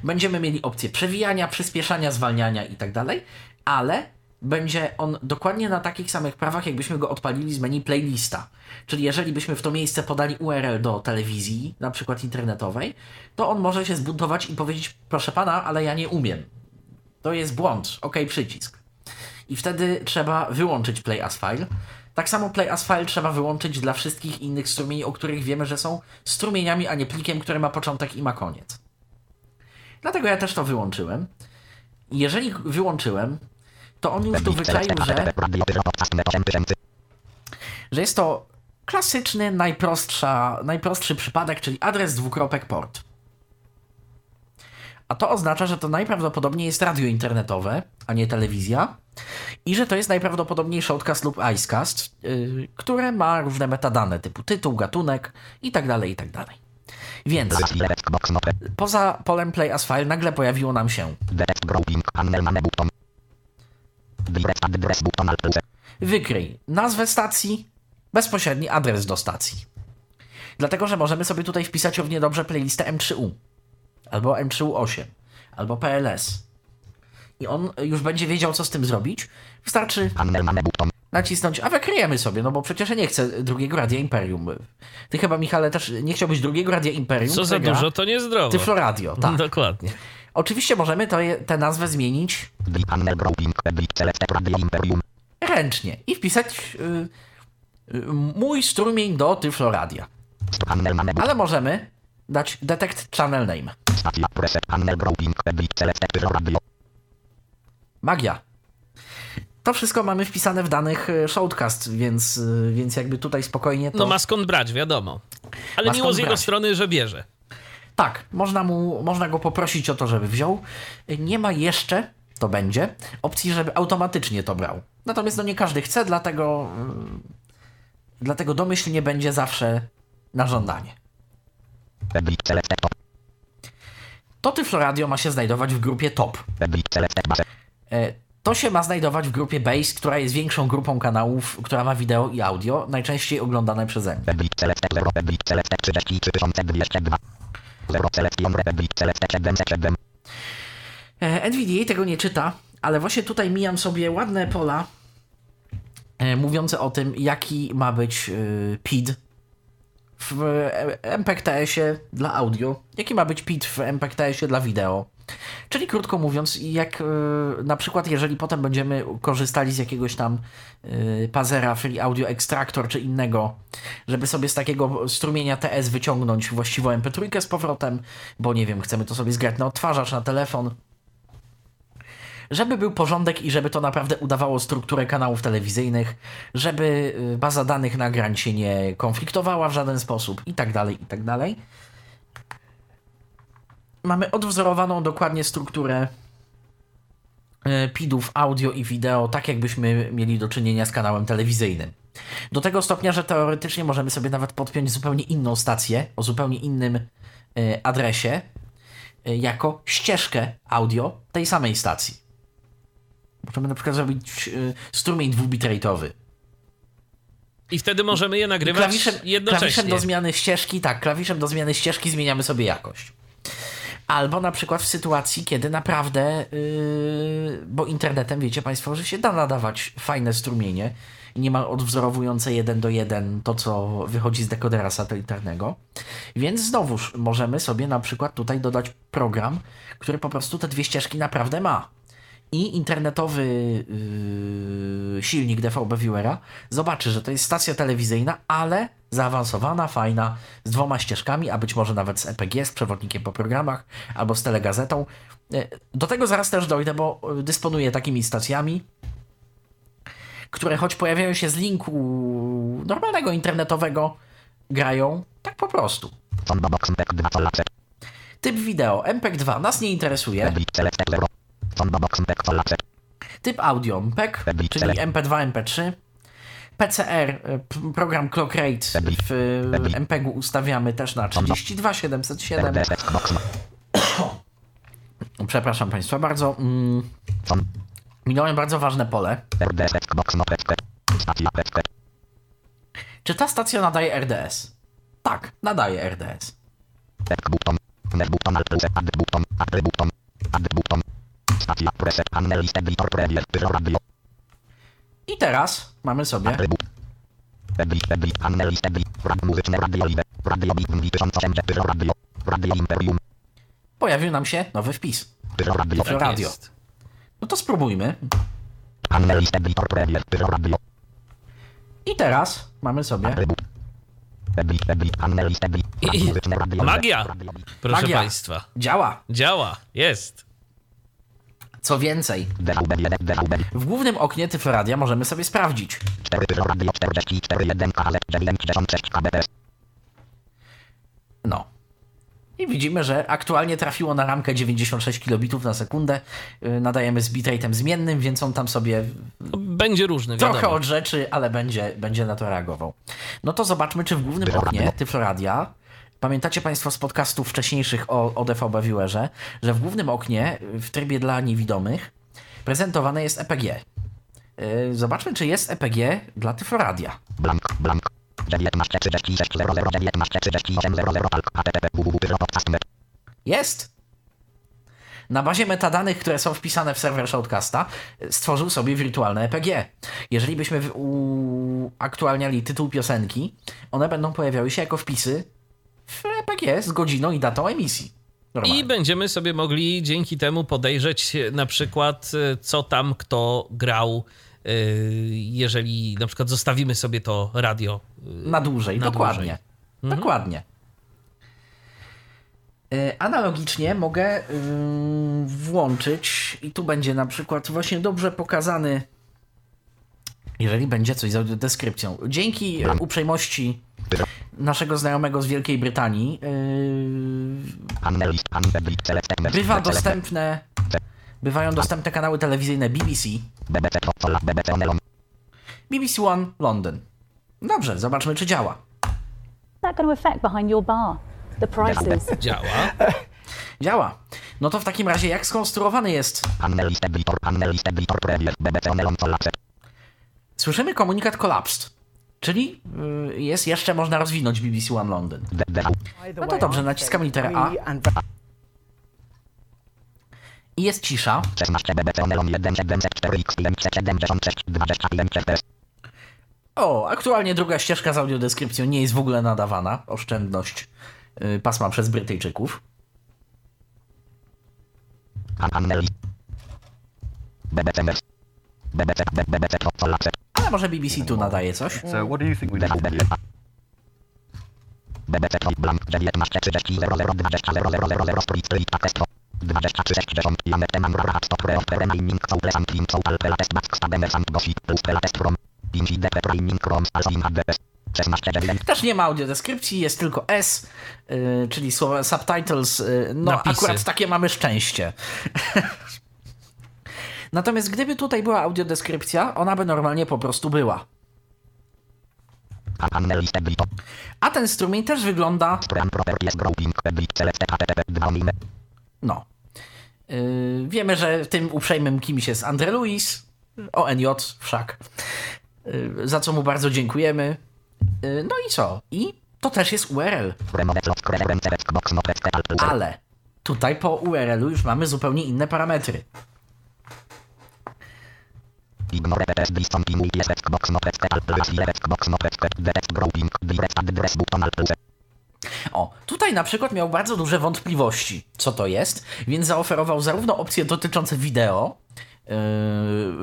S2: Będziemy mieli opcję przewijania, przyspieszania, zwalniania i tak ale będzie on dokładnie na takich samych prawach, jakbyśmy go odpalili z menu playlista. Czyli jeżeli byśmy w to miejsce podali URL do telewizji, na przykład internetowej, to on może się zbuntować i powiedzieć, proszę pana, ale ja nie umiem. To jest błąd, ok, przycisk. I wtedy trzeba wyłączyć Play as File. Tak samo Play as File trzeba wyłączyć dla wszystkich innych strumieni, o których wiemy, że są strumieniami, a nie plikiem, który ma początek i ma koniec. Dlatego ja też to wyłączyłem. Jeżeli wyłączyłem, to on już tu wyczaił, że,
S5: Radio tyro podcast net 8000.
S2: że jest to klasyczny, najprostsza, najprostszy przypadek, czyli adres dwukropek port. A to oznacza, że to najprawdopodobniej jest radio internetowe, a nie telewizja. I że to jest najprawdopodobniej Shortcast lub Icecast, yy, które ma różne metadane typu tytuł, gatunek i tak dalej, i tak dalej. Więc poza polem Play as File nagle pojawiło nam się wykryj nazwę stacji, bezpośredni adres do stacji. Dlatego, że możemy sobie tutaj wpisać równie dobrze playlistę M3U, albo M3U8, albo PLS. I on już będzie wiedział, co z tym zrobić. Wystarczy nacisnąć, a wykryjemy sobie, no bo przecież ja nie chcę drugiego Radia Imperium. Ty chyba, Michale, też nie chciałbyś drugiego Radia Imperium.
S1: Co za dużo, to niezdrowo.
S2: Tyfloradio, tak. (laughs)
S1: Dokładnie.
S2: Oczywiście możemy tę nazwę zmienić
S5: radio
S2: ręcznie i wpisać y, y, mój strumień do
S5: mane button.
S2: Ale możemy dać detect channel name.
S5: Stacja preset. Annel grouping. Public select radio.
S2: Magia. To wszystko mamy wpisane w danych y, Shoutcast, więc, y, więc jakby tutaj spokojnie to...
S1: No ma skąd brać, wiadomo. Ale miło z jego
S2: brać.
S1: strony, że bierze.
S2: Tak, można, mu, można go poprosić o to, żeby wziął. Nie ma jeszcze, to będzie, opcji, żeby automatycznie to brał. Natomiast no nie każdy chce, dlatego, mm, dlatego domyślnie będzie zawsze na żądanie.
S5: Public select top.
S2: To Tyflo Radio ma się znajdować w grupie top. E, To się ma znajdować w grupie Base, która jest większą grupą kanałów, która ma wideo i audio, najczęściej oglądane przeze mnie.
S5: Public select 0. Public select 33202. 0 selection Public select 707.
S2: E, NVDA tego nie czyta, ale właśnie tutaj mijam sobie ładne pola e, mówiące o tym, jaki ma być PID w e, MPKTS-ie dla audio, jaki ma być PID w MPKTS-ie dla wideo. Czyli krótko mówiąc, jak e, na przykład jeżeli potem będziemy korzystali z jakiegoś tam e, Pazera Free Audio Extractor czy innego, żeby sobie z takiego strumienia TS wyciągnąć właściwą MP3 z powrotem, bo nie wiem, chcemy to sobie zgrać na odtwarzacz, na telefon, żeby był porządek i żeby to naprawdę udawało strukturę kanałów telewizyjnych, żeby y, baza danych nagrań się nie konfliktowała w żaden sposób i tak dalej, i tak dalej. Mamy odwzorowaną dokładnie strukturę y, PIDów audio i wideo, tak jakbyśmy mieli do czynienia z kanałem telewizyjnym. Do tego stopnia, że teoretycznie możemy sobie nawet podpiąć zupełnie inną stację o zupełnie innym y, adresie, jako ścieżkę audio tej samej stacji. Możemy na przykład zrobić y, strumień dwubitrate'owy.
S1: I wtedy możemy je nagrywać
S2: Klawiszem,
S1: jednocześnie.
S2: klawiszem do zmiany ścieżki, tak, klawiszem do zmiany ścieżki zmieniamy sobie jakość. Albo na przykład w sytuacji, kiedy naprawdę, yy, bo internetem wiecie Państwo, że się da nadawać fajne strumienie i nie ma odwzorowujące jeden do jeden to, co wychodzi z dekodera satelitarnego. Więc znowuż możemy sobie na przykład tutaj dodać program, który po prostu te dwie ścieżki naprawdę ma. I internetowy yy, silnik DVB Viewera zobaczy, że to jest stacja telewizyjna, ale zaawansowana, fajna, z dwoma ścieżkami, a być może nawet z EPG, z przewodnikiem po programach, albo z telegazetą. Yy, Do tego zaraz też dojdę, bo yy, dysponuję takimi stacjami, które choć pojawiają się z linku normalnego internetowego, grają tak po prostu.
S5: Combo box MPEG 2 Folace.
S2: Typ wideo MPEG-2 nas nie interesuje.
S5: Public select 0. Combo box MPEG Folace.
S2: Typ audio MPEG, czyli MP2, MP3. PCR, program Clock Rate w y, MPEG-u ustawiamy też na 32707.
S5: RDS box.
S2: Przepraszam Państwa bardzo. Mm. Minąłem bardzo ważne pole. Czy ta stacja nadaje RDS? Tak, nadaje RDS.
S5: Button. Button button. Stacja preset panel list editor premier. Pyro radio.
S2: I teraz mamy sobie
S5: Add but. Public public panel list editor. Rad muzyczne radio live. Radio bit 2008 Pyro radio. Radio imperium.
S2: pojawił nam się nowy wpis.
S5: Pyro radio.
S2: Pyro
S1: Tak
S2: radio. No to spróbujmy.
S5: Panel list editor premier. Pyro radio.
S2: I teraz mamy sobie
S5: Add but. Public public panel list editor. Rad
S1: I-
S5: muzyczne radio live.
S1: Magia! Proszę
S2: Magia.
S1: Państwa.
S2: działa.
S1: Działa, jest.
S2: Co więcej,
S5: DVB 1 DVB.
S2: w głównym oknie Tyfloradia możemy sobie sprawdzić,
S5: 4 Pyro radio 44 1 KZ 96 kbps.
S2: No. I widzimy, że aktualnie trafiło na ramkę 96 kilobitów na sekundę. Yy, Nadajemy z bitrate'em zmiennym, więc on tam sobie
S1: Będzie różny, wiadomo.
S2: trochę od rzeczy, ale będzie, będzie na to reagował. No to zobaczmy, czy w głównym oknie Tyfloradia, pamiętacie Państwo z podcastów wcześniejszych o, o DVB Viewerze, że w głównym oknie, w trybie dla niewidomych, prezentowane jest EPG. Yy, Zobaczmy, czy jest EPG dla Tyfloradia.
S5: Blank, blank. 19 36 00 19 38 00 palk http www.pyropodcast.net
S2: Jest! Na bazie metadanych, które są wpisane w serwer Shoutcasta, stworzył sobie wirtualne EPG. Jeżeli byśmy uaktualniali tytuł piosenki, one będą pojawiały się jako wpisy w EPG z godziną i datą emisji. Normalnie.
S1: I będziemy sobie mogli dzięki temu podejrzeć na przykład, e, co tam kto grał, e, jeżeli na przykład zostawimy sobie to radio. e,
S2: Na dłużej,
S1: Na
S2: dokładnie.
S1: dłużej. Mhm.
S2: Dokładnie. Analogicznie mogę y, włączyć i tu będzie na przykład właśnie dobrze pokazany, jeżeli będzie coś z audiodeskrypcją. Dzięki uprzejmości naszego znajomego z Wielkiej Brytanii,
S5: Select,
S2: bywa dostępne, bywają dostępne kanały telewizyjne BBC,
S5: BBC,
S2: One London. Dobrze, zobaczmy czy działa.
S6: that going to affect behind your bar? The prices. (laughs)
S1: Działa.
S2: Działa. No to w takim razie jak skonstruowany jest? Słyszymy komunikat collapsed, czyli y, jest jeszcze można rozwinąć BBC One London. No to dobrze, naciskam literę A i jest cisza.
S5: 16, BBC Onelon, 1, 704, XPM, 76, 21, FPS,
S2: O, aktualnie druga ścieżka z audiodeskrypcją nie jest w ogóle nadawana. Oszczędność y, pasma przez Brytyjczyków.
S5: An-
S2: Ale może BBC tu nadaje coś?
S7: So what do you think we need
S5: DV,
S7: to do?
S5: BBC Trot Blank 19 30 00 20 00 Street Street Takest 23 60 Janek Teman Rahat Stop Reof Remaining Couple Sampling Couple Pelatest Max Stademer Samp Gossip Plus Pelatest From 5 ID Training Chrome Also in HDS 16 9
S2: Też nie ma audiodeskrypcji, jest tylko S, y, czyli słowa subtitles. y, no,
S1: Napisy.
S2: akurat takie mamy szczęście. (laughs) Natomiast gdyby tutaj była audiodeskrypcja, ona by normalnie po prostu była. A ten strumień też wygląda,
S5: Stram Properties Grouping Edit Select HTTP 2 Mime
S2: no. Y, wiemy, że tym uprzejmym kimś jest Andre Luis, ONJ wszak, y, za co mu bardzo dziękujemy. Y, no i co? I to też jest URL. Ale tutaj po URL-u już mamy zupełnie inne parametry.
S5: Ignore PPS Discontinue Cereck Box Notec Alt Plus Cereck Box Notec Detect Grouping Direct Address Button Alt Plus
S2: O, tutaj na przykład miał bardzo duże wątpliwości, co to jest, więc zaoferował zarówno opcje dotyczące wideo, yy,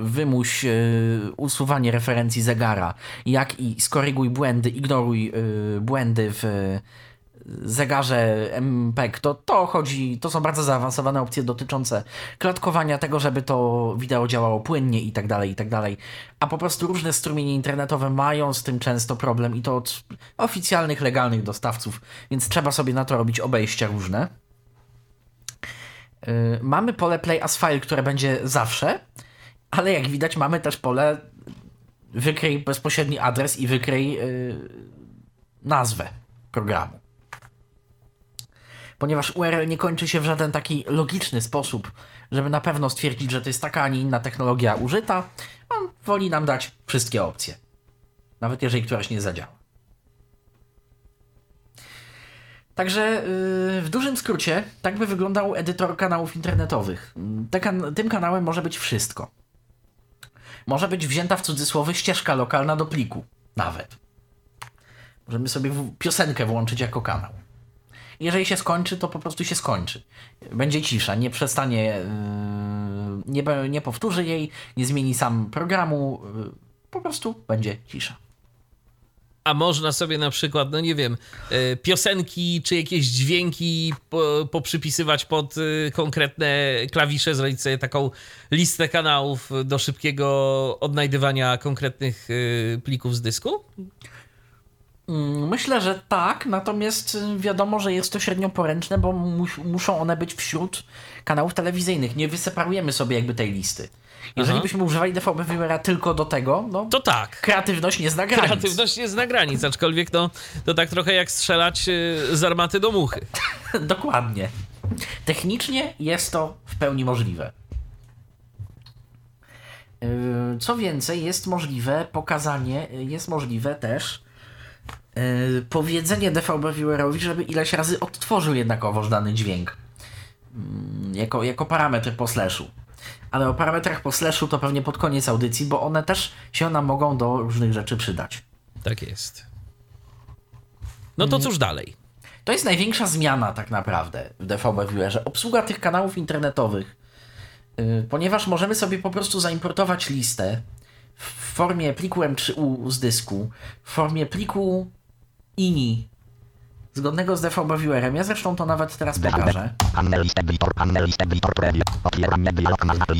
S2: wymuś yy, usuwanie referencji zegara, jak i skoryguj błędy, ignoruj yy, błędy w zegarze MPEG, to, to chodzi, to są bardzo zaawansowane opcje dotyczące klatkowania tego, żeby to wideo działało płynnie i tak dalej, i tak dalej. A po prostu różne strumienie internetowe mają z tym często problem i to od oficjalnych, legalnych dostawców, więc trzeba sobie na to robić obejścia różne. Yy, mamy pole Play as File, które będzie zawsze, ale jak widać mamy też pole wykryj bezpośredni adres i wykryj yy, nazwę programu ponieważ URL nie kończy się w żaden taki logiczny sposób, żeby na pewno stwierdzić, że to jest taka, a nie inna technologia użyta, on woli nam dać wszystkie opcje. Nawet jeżeli któraś nie zadziała. Także yy, w dużym skrócie, tak by wyglądał edytor kanałów internetowych. Tym kanałem może być wszystko. Może być wzięta w cudzysłowy ścieżka lokalna do pliku. Nawet. Możemy sobie piosenkę włączyć jako kanał. Jeżeli się skończy, to po prostu się skończy. Będzie cisza, nie przestanie, yy, nie, nie powtórzy jej, nie zmieni sam programu, yy, po prostu będzie cisza.
S1: A można sobie na przykład, no nie wiem, e, piosenki czy jakieś dźwięki po, poprzypisywać pod e, konkretne klawisze, zrobić sobie taką listę kanałów do szybkiego odnajdywania konkretnych e, plików z dysku?
S2: Mm, Myślę, że tak, natomiast y, wiadomo, że jest to średnio poręczne, bo mus, muszą one być wśród kanałów telewizyjnych. Nie wyseparujemy sobie jakby tej listy. Jeżeli
S1: Aha.
S2: byśmy używali DVB Viewera tylko do tego, no
S1: To tak.
S2: kreatywność nie zna granic.
S1: Kreatywność nie zna granic, aczkolwiek to, to tak trochę jak strzelać e, z armaty do muchy. (laughs)
S2: Dokładnie. Technicznie jest to w pełni możliwe. Yy, Co więcej, jest możliwe pokazanie, jest możliwe też powiedzenie DVB Viewerowi, żeby ileś razy odtworzył jednakowoż dany dźwięk. Mm, Jako, jako parametr po slashu. Ale o parametrach po slashu to pewnie pod koniec audycji, bo one też się nam mogą do różnych rzeczy przydać.
S1: Tak jest. No to cóż dalej?
S2: To jest największa zmiana tak naprawdę w DVB Viewerze. Obsługa tych kanałów internetowych, yy, ponieważ możemy sobie po prostu zaimportować listę w formie pliku M3U z dysku, w formie pliku INI zgodnego z DVB Viewerem. Ja zresztą to nawet teraz pokażę.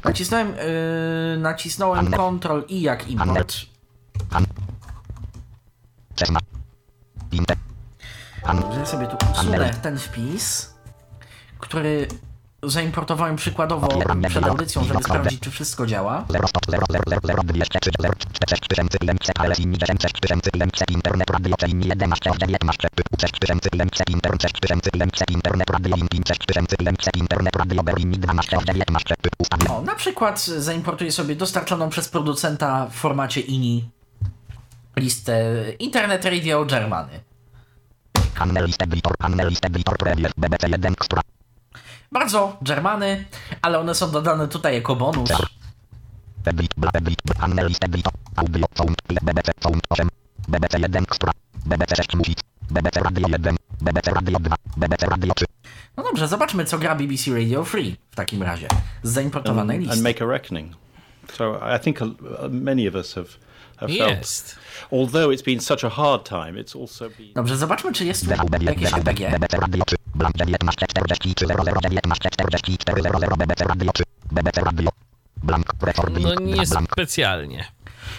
S2: Nacisnąłem, yy, nacisnąłem Ctrl I jak import.
S5: An 16 Inte
S2: Że sobie tu usunę ten wpis. który zaimportowałem przykładowo przed audycją, żeby sprawdzić, czy wszystko działa. O, na przykład zaimportuję sobie dostarczoną przez producenta w formacie INI listę Internet Radio Germany. Bardzo Germany, ale one są dodane tutaj jako bonus.
S5: BBC 1 Extra, BBC 6 Music, BBC Radio 1, BBC Radio 2, BBC Radio 3.
S2: No dobrze, zobaczmy co gra BBC Radio Free w takim razie z zaimportowanej
S7: and,
S2: listy.
S7: and make a reckoning. So I think a, many of us have,
S1: Jest.
S7: although it's been such a hard time, it's also been.
S2: Dobrze, zobaczmy czy jest jakieś
S5: 1,
S2: APG.
S5: BBC Radio 3, Blank 19 43 0019 44 00 BBC Radio 3, BBC Radio. Blank, recording,
S1: No nie
S5: blank.
S1: specjalnie.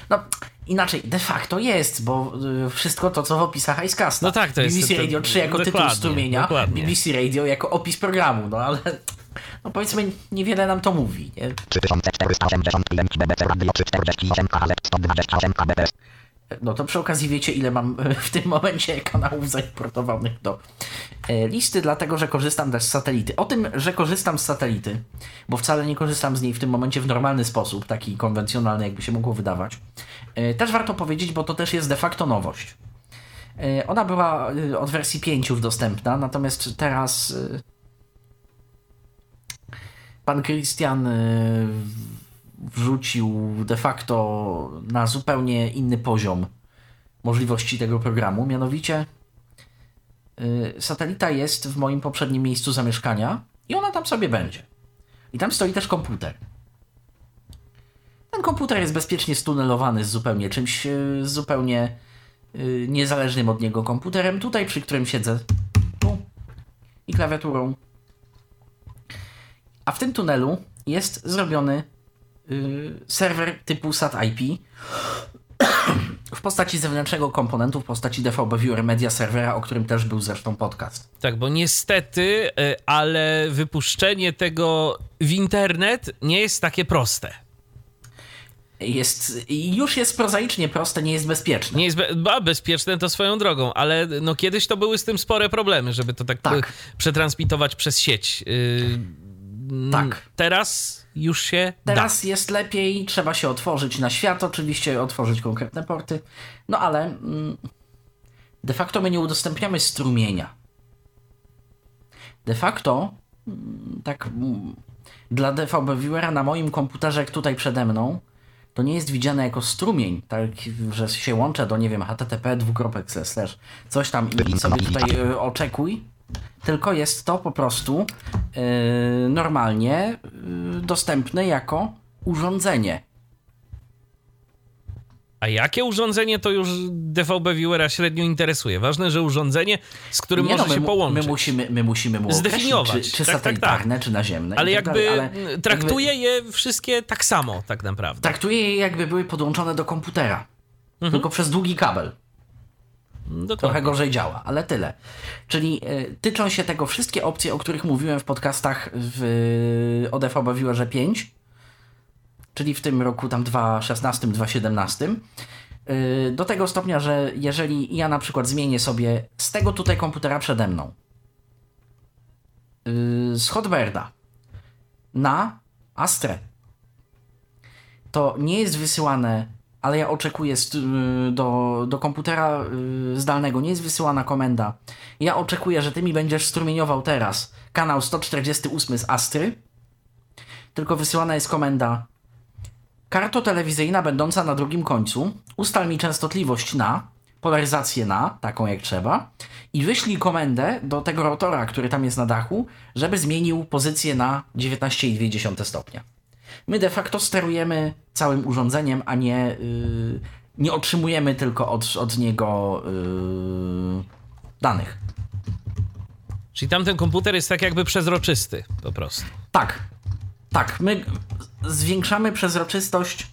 S2: No inaczej, de facto jest, bo y, wszystko to co w opisach Icecasta.
S1: No tak, to jest-
S2: BBC Radio 3 jako tytuł strumienia,
S1: dokładnie.
S2: BBC Radio jako opis programu, no ale no powiedzmy niewiele nam to mówi, nie?
S5: 3485 BBC Radio 3 48 KHZ 128 kbps.
S2: No to przy okazji wiecie, ile mam e, w tym momencie kanałów zaimportowanych do e, listy, dlatego że korzystam też z satelity. O tym, że korzystam z satelity, bo wcale nie korzystam z niej w tym momencie w normalny sposób, taki konwencjonalny, jakby się mogło wydawać, e, też warto powiedzieć, bo to też jest de facto nowość. E, Ona była e, od wersji 5 już dostępna, natomiast teraz e, pan Christian e, wrzucił de facto na zupełnie inny poziom możliwości tego programu. Mianowicie y, satelita jest w moim poprzednim miejscu zamieszkania i ona tam sobie będzie. I tam stoi też komputer. Ten komputer jest bezpiecznie stunelowany z zupełnie czymś, y, zupełnie y, niezależnym od niego komputerem, tutaj przy którym siedzę. I klawiaturą. A w tym tunelu jest zrobiony y, serwer typu SAT-IP w postaci zewnętrznego komponentu, w postaci DVB Viewer Media Servera, o którym też był zresztą podcast.
S1: Tak, bo niestety, y, ale wypuszczenie tego w internet nie jest takie proste.
S2: Jest, już jest prozaicznie proste, nie jest bezpieczne.
S1: Nie jest be ba, bezpieczne to swoją drogą, ale no kiedyś to były z tym spore problemy, żeby to tak,
S2: Tak.
S1: przetransmitować przez sieć. Y,
S2: Tak.
S1: Teraz już się
S2: Teraz jest lepiej, trzeba się otworzyć na świat, oczywiście otworzyć konkretne porty, no ale mm, de facto my nie udostępniamy strumienia. De facto, mm, tak mm, dla DVB Viewera na moim komputerze, jak tutaj przede mną, to nie jest widziane jako strumień, tak, że się łączę do, nie wiem, http dwukropek coś tam i sobie tutaj y, oczekuj, tylko jest to po prostu y, normalnie y, dostępne jako urządzenie.
S1: A jakie urządzenie to już DVB Viewera średnio interesuje? Ważne, że urządzenie, z którym
S2: Nie
S1: może
S2: no, my,
S1: się połączyć.
S2: My musimy, my musimy mu
S1: Zdefiniować.
S2: czy, czy
S1: Tak, tak,
S2: satelitarne, czy naziemne.
S1: ale
S2: tak
S1: jakby
S2: dalej, ale
S1: traktuje
S2: jakby,
S1: je wszystkie tak samo, tak naprawdę.
S2: traktuje je jakby były podłączone do komputera.
S1: Mhm.
S2: Tylko przez długi kabel. Trochę
S1: Dokładnie.
S2: gorzej działa, ale tyle. Czyli y, tyczą się tego wszystkie opcje, o których mówiłem w podcastach w o DVB Viewerze 5, czyli w tym roku tam 2016, 2017. Y, do tego stopnia, że jeżeli ja na przykład zmienię sobie z tego tutaj komputera przede mną y, z Hotbirda na Astrę, to nie jest wysyłane, ale ja oczekuję y, do, do komputera y, zdalnego, nie jest wysyłana komenda. Ja oczekuję, że ty mi będziesz strumieniował teraz kanał 148 z Astry, tylko wysyłana jest komenda karto telewizyjna będąca na drugim końcu, ustal mi częstotliwość na, polaryzację na, taką jak trzeba i wyślij komendę do tego rotora, który tam jest na dachu, żeby zmienił pozycję na 19,2 stopnia. My de facto sterujemy całym urządzeniem, a nie, yy, nie otrzymujemy tylko od, od niego yy, danych.
S1: Czyli tamten komputer jest tak jakby przezroczysty po prostu.
S2: Tak, tak. My zwiększamy przezroczystość.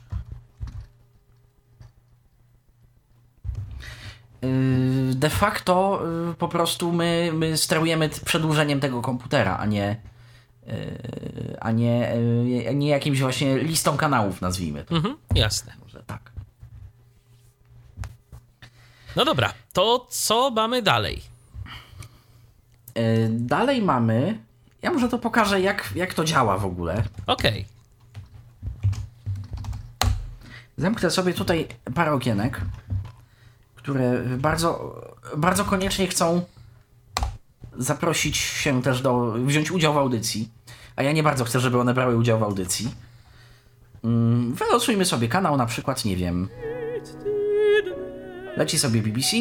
S2: Yy, de facto yy, po prostu my, my sterujemy przedłużeniem tego komputera, a nie a nie, yy, nie jakimś właśnie listą kanałów, nazwijmy to.
S1: Mhm, jasne.
S2: Może tak.
S1: No dobra, to co mamy dalej?
S2: Yy, dalej mamy. Ja może to pokażę, jak, jak to działa w ogóle.
S1: Okej.
S2: Zamknę sobie tutaj parę okienek, które bardzo, bardzo koniecznie chcą zaprosić się też do. wziąć udział w audycji. A ja nie bardzo chcę, żeby one brały udział w audycji. Mm, Wylosujmy sobie kanał, na przykład, nie wiem. Leci sobie BBC.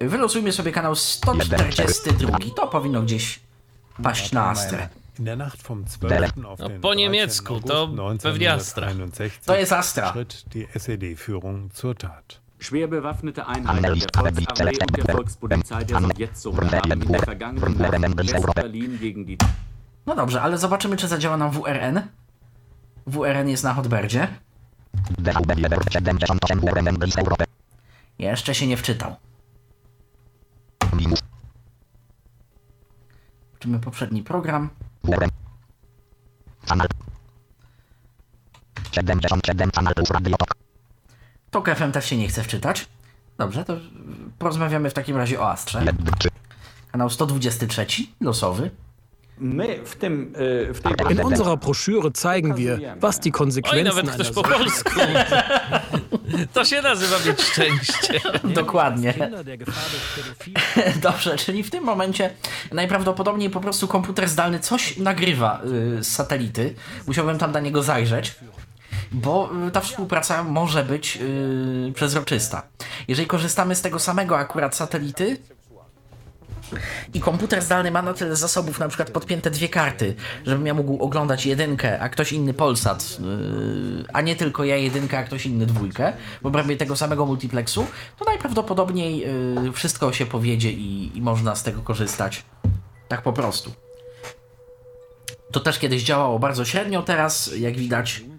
S2: Wylosujmy sobie kanał 142. To powinno gdzieś paść na Astrę.
S8: In der Nacht vom 12. auf
S1: No, po
S8: 13.
S1: niemiecku, to pewnie Astra.
S8: 1961
S2: To jest Astra.
S9: Schwer bewaffnete Einheiten der Volksarmee und der Volkspolizei der Sowjetzone haben in der vergangenen Nacht West-Berlin gegen die
S2: No dobrze, ale zobaczymy, czy zadziała nam WRN. WRN jest na Hotberdzie.
S5: DVB 78 URM Bliss Europy.
S2: Jeszcze się nie wczytał.
S5: Minus
S2: Czymy poprzedni program.
S5: Kanal. 77 Kanal Plus Radio Tok.
S2: FM też się nie chce wczytać. Dobrze, to porozmawiamy w takim razie o Astrze.
S5: 1, 3.
S2: Kanał 123, losowy.
S9: My w tym, w tej
S10: In unserer Broschüre zeigen wir, was die
S1: Oj,
S10: Konsequenzen
S1: nawet ktoś po polsku. To się nazywa mieć szczęście. (laughs)
S2: Dokładnie. (laughs) Dobrze, czyli w tym momencie najprawdopodobniej po prostu komputer zdalny coś nagrywa y, z satelity. Musiałbym tam na niego zajrzeć. Bo y, ta współpraca może być y, przezroczysta. Jeżeli korzystamy z tego samego akurat satelity i komputer zdalny ma na tyle zasobów, na przykład podpięte dwie karty, żebym ja mógł oglądać jedynkę, a ktoś inny Polsat, yy, a nie tylko ja jedynkę, a ktoś inny dwójkę, w obrębie tego samego multiplexu, to najprawdopodobniej yy, wszystko się powiedzie i, i można z tego korzystać. Tak po prostu. To też kiedyś działało bardzo średnio, teraz jak widać
S5: 1.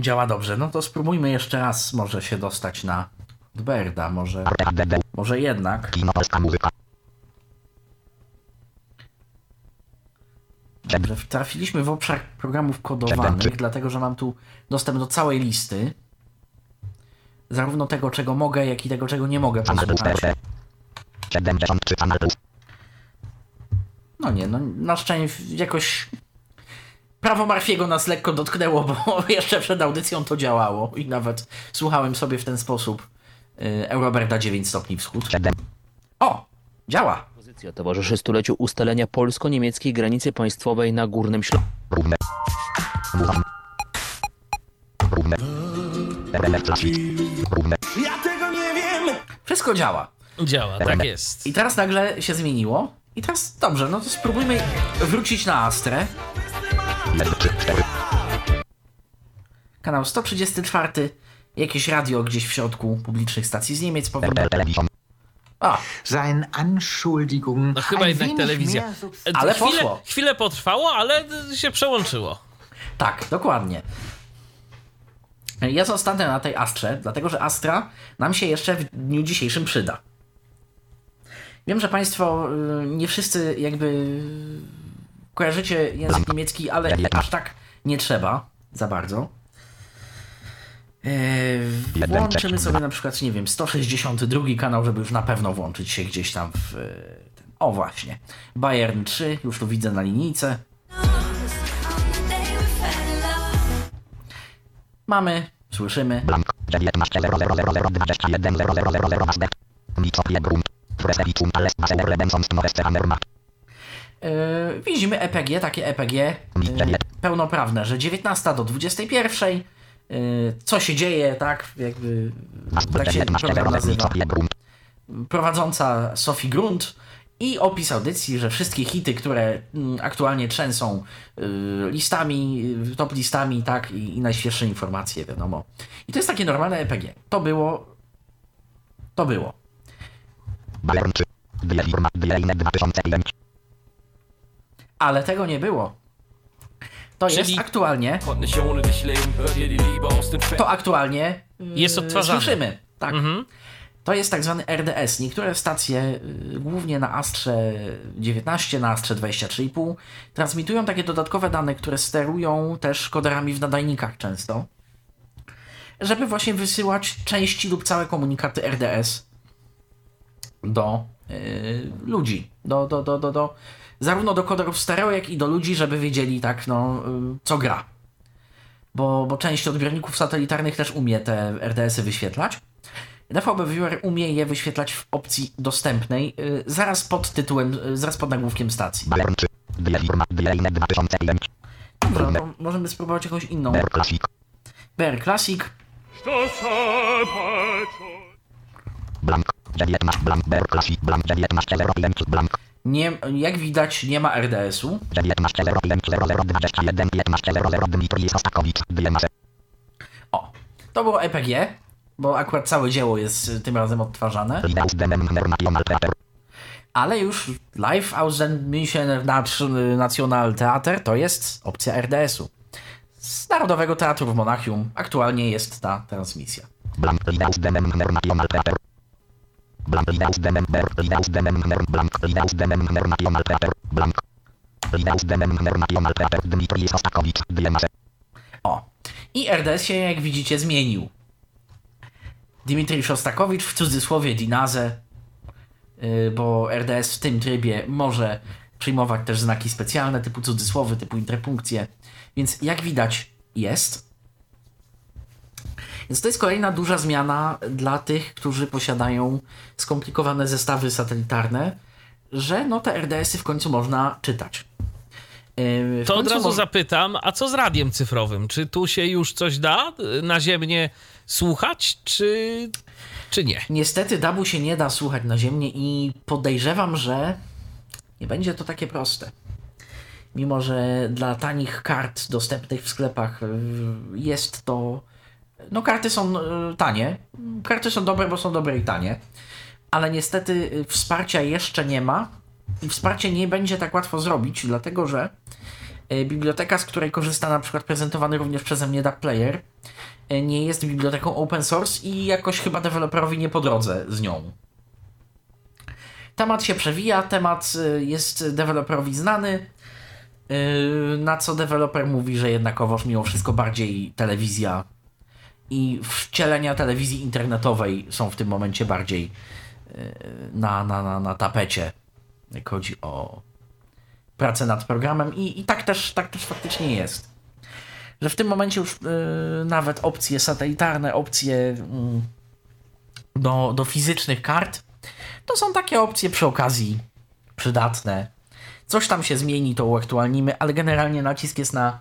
S2: działa dobrze. No to spróbujmy jeszcze raz może się dostać na Berda, może, może jednak. Dobrze, trafiliśmy w obszar programów kodowanych, dlatego że mam tu dostęp do całej listy. Zarówno tego, czego mogę, jak i tego, czego nie mogę posłuchać.
S5: TRT. 73 Kanal Plus.
S2: No nie, no na szczęście jakoś prawo Marfiego nas lekko dotknęło, bo (laughs) jeszcze przed audycją to działało i nawet słuchałem sobie w ten sposób y, Euroberta 9 stopni wschód.
S5: 7.
S2: O! Działa!
S11: Pozycja towarzyszy stuleciu ustalenia polsko-niemieckiej granicy państwowej na Górnym Śląsku.
S5: Równe. RLF Classic. Równe.
S2: Wszystko działa.
S1: Działa, tak jest.
S2: I teraz nagle się zmieniło. I teraz dobrze, no to spróbujmy wrócić na Astrę.
S5: 1, 3, 4.
S2: Kanał 134. Jakieś radio gdzieś w środku publicznych stacji z Niemiec powinno. A,
S12: Seien Anschuldigungen.
S1: No chyba
S12: ein
S1: jednak telewizja. E,
S2: Ale
S1: chwilę,
S2: poszło.
S1: chwilę potrwało, ale się przełączyło.
S2: tak, dokładnie. Ja zostanę na tej Astrze, dlatego że Astra nam się jeszcze w dniu dzisiejszym przyda. Wiem, że Państwo y, nie wszyscy jakby kojarzycie język niemiecki, ale aż tak nie trzeba za bardzo. Yy, włączymy sobie na przykład, nie wiem, 162 kanał, żeby już na pewno włączyć się gdzieś tam w y, ten. O właśnie. Bayern 3, już tu widzę na linijce. Mamy, słyszymy. Widzimy EPG, takie EPG yy, pełnoprawne, że 19 do 21. Yy, co się dzieje, tak? Jakby tak się program nazywa. Prowadząca Sophie Grunt i opis audycji, że wszystkie hity, które mm, aktualnie trzęsą listami, top listami, tak, i, i najświeższe informacje, wiadomo. I to jest takie normalne EPG. To było. To było.
S5: Bayern 3. Dwie firma. Dwie inne 2005.
S2: Ale tego nie było. To
S1: Czyli-
S2: jest aktualnie. To aktualnie
S1: Jest odtwarzany.
S2: Słyszymy, tak. To jest tak zwany RDS. Niektóre stacje, y, głównie na Astrze 19, na Astrze 23,5, transmitują takie dodatkowe dane, które sterują też koderami w nadajnikach często, żeby właśnie wysyłać części lub całe komunikaty RDS do y, ludzi, do, do, do, do, do, zarówno do koderów stereo, jak i do ludzi, żeby wiedzieli tak, no, co gra. Bo, bo część odbiorników satelitarnych też umie te RDS-y wyświetlać. DVB Viewer umie je wyświetlać w opcji dostępnej, y, zaraz pod tytułem, y, zaraz pod nagłówkiem stacji.
S5: Balern 3. Dwie firma, dwie inne 2005.
S2: Dobra, to możemy spróbować jakąś inną.
S5: Bear Classic.
S2: Bear Classic.
S5: Blank. 19 blank. Bear Classic. Blank 19 05 blank.
S2: Nie, jak widać, nie ma RDS-u.
S5: 19 05 00 21 15 00 Dmitrij Sostakowicz. Dwie masy.
S2: O, to było EPG, bo akurat całe dzieło jest y, tym razem odtwarzane. Ale już Live aus dem Münchener Nat- National Theater to jest opcja RDS-u. Z Narodowego Teatru w Monachium aktualnie jest ta transmisja.
S5: Blank. Blank. Blank. National Theater. Blank. National Theater. Dmitrij Sostakowicz.
S2: O. I RDS się, jak widzicie, zmienił. Dmitrij Szostakowicz w cudzysłowie Dinazę, yy, bo RDS w tym trybie może przyjmować też znaki specjalne typu cudzysłowy, typu interpunkcje. Więc jak widać jest. Więc to jest kolejna duża zmiana dla tych, którzy posiadają skomplikowane zestawy satelitarne, że no te RDS-y w końcu można czytać. Yy,
S1: To od razu
S2: mo-
S1: zapytam, a co z radiem cyfrowym? Czy tu się już coś da y, naziemnie słuchać, czy, czy nie?
S2: Niestety dabu się nie da słuchać na ziemię i podejrzewam, że nie będzie to takie proste. Mimo, że dla tanich kart dostępnych w sklepach y, jest to. No, karty są y, tanie. Karty są dobre, bo są dobre i tanie. Ale niestety y, wsparcia jeszcze nie ma i wsparcie nie będzie tak łatwo zrobić, dlatego że y, biblioteka, z której korzysta na przykład prezentowany również przeze mnie Dark Player, nie jest biblioteką open source i jakoś chyba deweloperowi nie po drodze z nią. Temat się przewija, temat jest deweloperowi znany, na co deweloper mówi, że jednakowoż mimo wszystko bardziej telewizja i wcielenia telewizji internetowej są w tym momencie bardziej y, na, na, na, na tapecie, jak chodzi o pracę nad programem i, i tak, też, tak też faktycznie jest. Że w tym momencie już y, nawet opcje satelitarne, opcje mm, do, do fizycznych kart, to są takie opcje przy okazji przydatne. Coś tam się zmieni, to uaktualnimy, ale generalnie nacisk jest na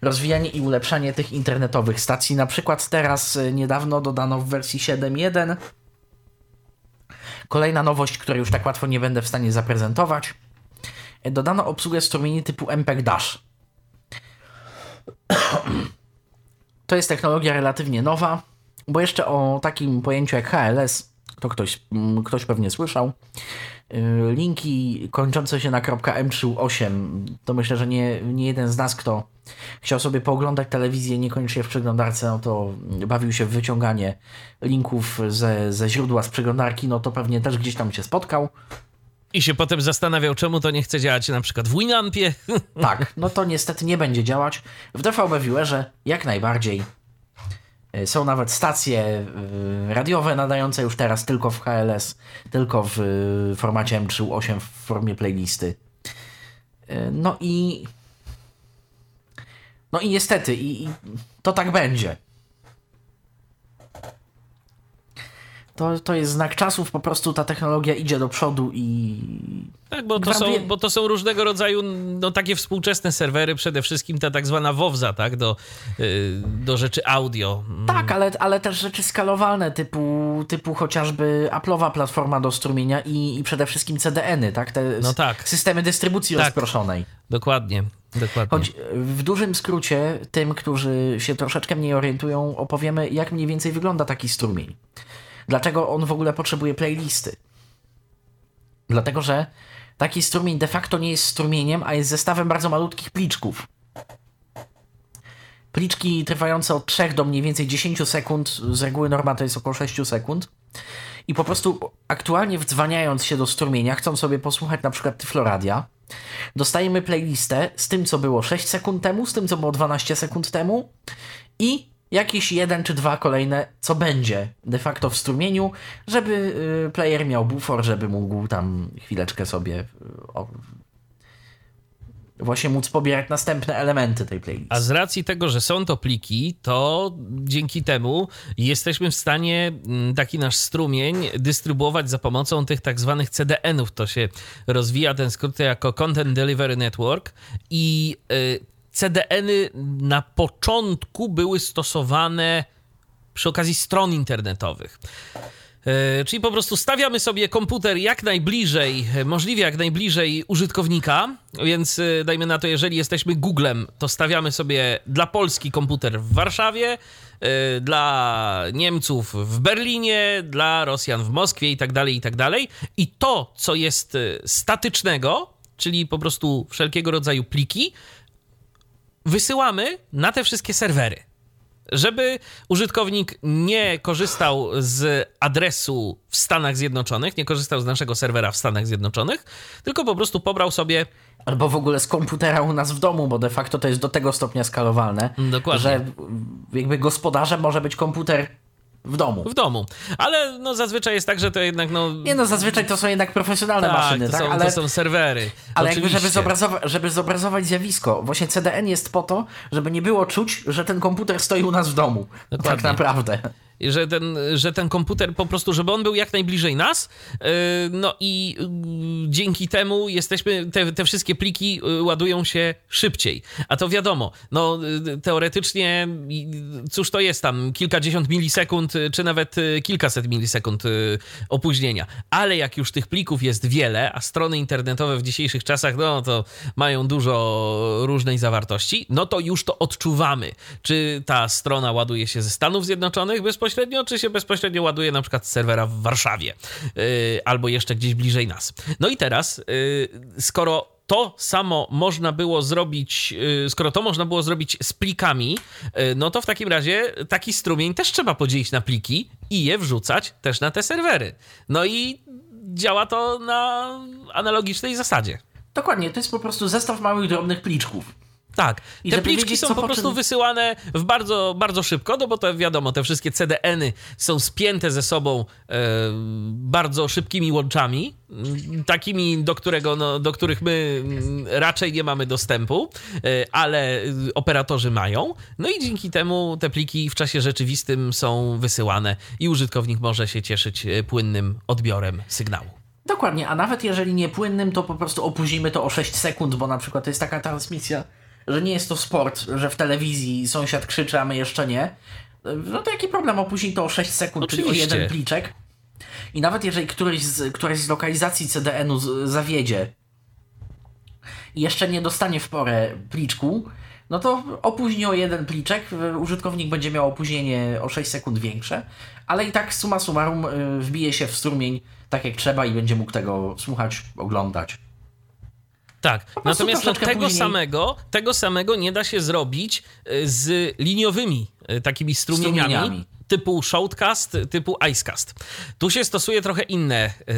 S2: rozwijanie i ulepszanie tych internetowych stacji. Na przykład teraz y, niedawno dodano w wersji 7.1 kolejna nowość, której już tak łatwo nie będę w stanie zaprezentować. Y, Dodano obsługę strumieni typu MPEG Dash. To jest technologia relatywnie nowa, bo jeszcze o takim pojęciu jak HLS to ktoś, mm, ktoś pewnie słyszał. Yy, Linki kończące się na .m38 to myślę, że nie, nie jeden z nas, kto chciał sobie pooglądać telewizję niekoniecznie w przeglądarce, no to bawił się w wyciąganie linków ze, ze źródła z przeglądarki, no to pewnie też gdzieś tam się spotkał.
S1: I się potem zastanawiał, czemu to nie chce działać na przykład w Winampie.
S2: Tak, no to niestety nie będzie działać. W DVB Viewerze jak najbardziej. Y, Są nawet stacje y, radiowe nadające już teraz tylko w HLS, tylko w y, formacie M3U8 w formie playlisty. No i. No i niestety, i, i to tak będzie. To, to jest znak czasów, po prostu ta technologia idzie do przodu i.
S1: Tak, bo to, są, bo to są różnego rodzaju no, takie współczesne serwery, przede wszystkim ta tak zwana WOWZA, tak, do, y, do rzeczy audio.
S2: Tak, ale, ale też rzeczy skalowalne, typu, typu chociażby Apple'owa platforma do strumienia i, i przede wszystkim CDN-y, tak? Te
S1: No tak.
S2: systemy dystrybucji
S1: Tak.
S2: rozproszonej.
S1: Dokładnie, dokładnie.
S2: Choć w dużym skrócie, tym, którzy się troszeczkę mniej orientują, opowiemy, jak mniej więcej wygląda taki strumień. Dlaczego on w ogóle potrzebuje playlisty? Dlatego, że taki strumień de facto nie jest strumieniem, a jest zestawem bardzo malutkich pliczków. pliczki trwające od 3 do mniej więcej 10 sekund, z reguły norma to jest około 6 sekund. I po prostu aktualnie wdzwaniając się do strumienia, chcą sobie posłuchać na przykład Tyfloradia, dostajemy playlistę z tym, co było 6 sekund temu, z tym, co było 12 sekund temu i jakieś jeden czy dwa kolejne, co będzie de facto w strumieniu, żeby y, player miał bufor, żeby mógł tam chwileczkę sobie y, właśnie móc pobierać następne elementy tej playlisty.
S1: A z racji tego, że są to pliki, to dzięki temu jesteśmy w stanie mm, taki nasz strumień dystrybuować za pomocą tych tak zwanych CDN-ów. To się rozwija ten skrót jako Content Delivery Network i y, CDN-y na początku były stosowane przy okazji stron internetowych. E, czyli po prostu stawiamy sobie komputer jak najbliżej, możliwie jak najbliżej użytkownika, więc e, dajmy na to, jeżeli jesteśmy Googlem, to stawiamy sobie dla Polski komputer w Warszawie, e, dla Niemców w Berlinie, dla Rosjan w Moskwie i tak dalej, i tak dalej. I to, co jest statycznego, czyli po prostu wszelkiego rodzaju pliki, wysyłamy na te wszystkie serwery żeby użytkownik nie korzystał z adresu w Stanach Zjednoczonych, nie korzystał z naszego serwera w Stanach Zjednoczonych, tylko po prostu pobrał sobie.
S2: Albo w ogóle z komputera u nas w domu, bo de facto to jest do tego stopnia skalowalne,
S1: Dokładnie.
S2: że jakby gospodarzem może być komputer w domu.
S1: W domu. Ale no zazwyczaj jest tak, że to jednak no...
S2: Nie no, zazwyczaj to są jednak profesjonalne
S1: tak,
S2: maszyny,
S1: to
S2: tak?
S1: Są,
S2: ale,
S1: to są serwery.
S2: Ale
S1: Oczywiście.
S2: jakby żeby, zobrazowa żeby zobrazować zjawisko, właśnie CDN jest po to, żeby nie było czuć, że ten komputer stoi u nas w domu.
S1: Dokładnie.
S2: Tak naprawdę.
S1: Że ten, że ten komputer po prostu, żeby on był jak najbliżej nas. Yy, no i yy, dzięki temu jesteśmy, te, te wszystkie pliki yy, ładują się szybciej. A to wiadomo, no teoretycznie, cóż to jest tam, kilkadziesiąt milisekund, czy nawet kilkaset milisekund opóźnienia. Ale jak już tych plików jest wiele, a strony internetowe w dzisiejszych czasach, no to mają dużo różnej zawartości, no to już to odczuwamy. Czy ta strona ładuje się ze Stanów Zjednoczonych bezpośrednio, bezpośrednio, czy się bezpośrednio ładuje na przykład z serwera w Warszawie yy, albo jeszcze gdzieś bliżej nas. No i teraz, yy, skoro to samo można było zrobić, skoro to można było zrobić z plikami, no to w takim razie taki strumień też trzeba podzielić na pliki i je wrzucać też na te serwery. No i działa to na analogicznej zasadzie.
S2: Dokładnie, to jest po prostu zestaw małych, drobnych pliczków.
S1: Tak, I te pliczki są po prostu czym... wysyłane w bardzo, bardzo szybko, no bo to wiadomo, te wszystkie CDN-y są spięte ze sobą e, bardzo szybkimi łączami, takimi, do, którego, no, do których my raczej nie mamy dostępu, e, ale operatorzy mają. No i dzięki temu te pliki w czasie rzeczywistym są wysyłane i użytkownik może się cieszyć e, płynnym odbiorem sygnału.
S2: Dokładnie, a nawet jeżeli nie płynnym, to po prostu opóźnimy to o 6 sekund, bo na przykład to jest taka transmisja że nie jest to sport, że w telewizji sąsiad krzyczy, a my jeszcze nie, no to jaki problem opóźnić to o 6 sekund,
S1: Oczywiście.
S2: czyli o jeden pliczek. I nawet jeżeli któryś z, któraś z lokalizacji CDN-u z, zawiedzie i jeszcze nie dostanie w porę pliczku, no to opóźni o jeden pliczek, użytkownik będzie miał opóźnienie o 6 sekund większe, ale i tak suma summarum y, wbije się w strumień tak jak trzeba i będzie mógł tego słuchać, oglądać.
S1: Tak, natomiast no, tego, później... samego, tego samego nie da się zrobić y, z liniowymi y, takimi strumieniami. strumieniami. Typu Shoutcast, typu Icecast. Tu się stosuje trochę inne yy,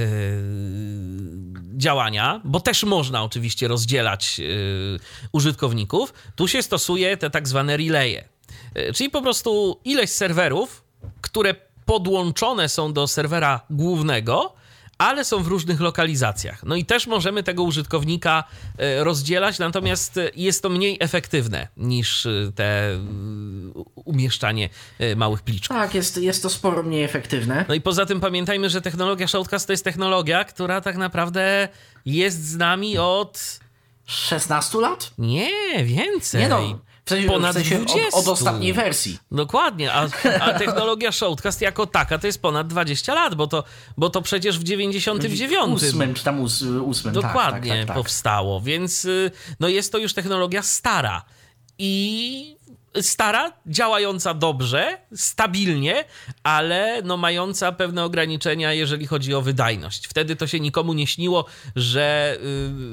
S1: działania, bo też można oczywiście rozdzielać yy, użytkowników. Tu się stosuje te tak zwane relaye, yy, czyli po prostu ileś serwerów, które podłączone są do serwera głównego, ale są w różnych lokalizacjach. No i też możemy tego użytkownika e, rozdzielać, natomiast e, jest to mniej efektywne niż e, te umieszczanie małych pliczków.
S2: Tak, jest, jest to sporo mniej efektywne.
S1: No i poza tym pamiętajmy, że technologia Shoutcast to jest technologia, która tak naprawdę jest z nami od
S2: 16 lat?
S1: Nie, więcej.
S2: Nie no. W sensie, ponad w sensie 20. Od, od, ostatniej wersji.
S1: Dokładnie, a, a technologia Shoutcast jako taka to jest ponad 20 lat, bo to, bo to przecież w 99.
S2: Ósmym, czy tam ósmym,
S1: Dokładnie
S2: tak, tak, tak,
S1: powstało, więc y, no jest to już technologia stara. I stara, działająca dobrze, stabilnie, ale no mająca pewne ograniczenia, jeżeli chodzi o wydajność. Wtedy to się nikomu nie śniło, że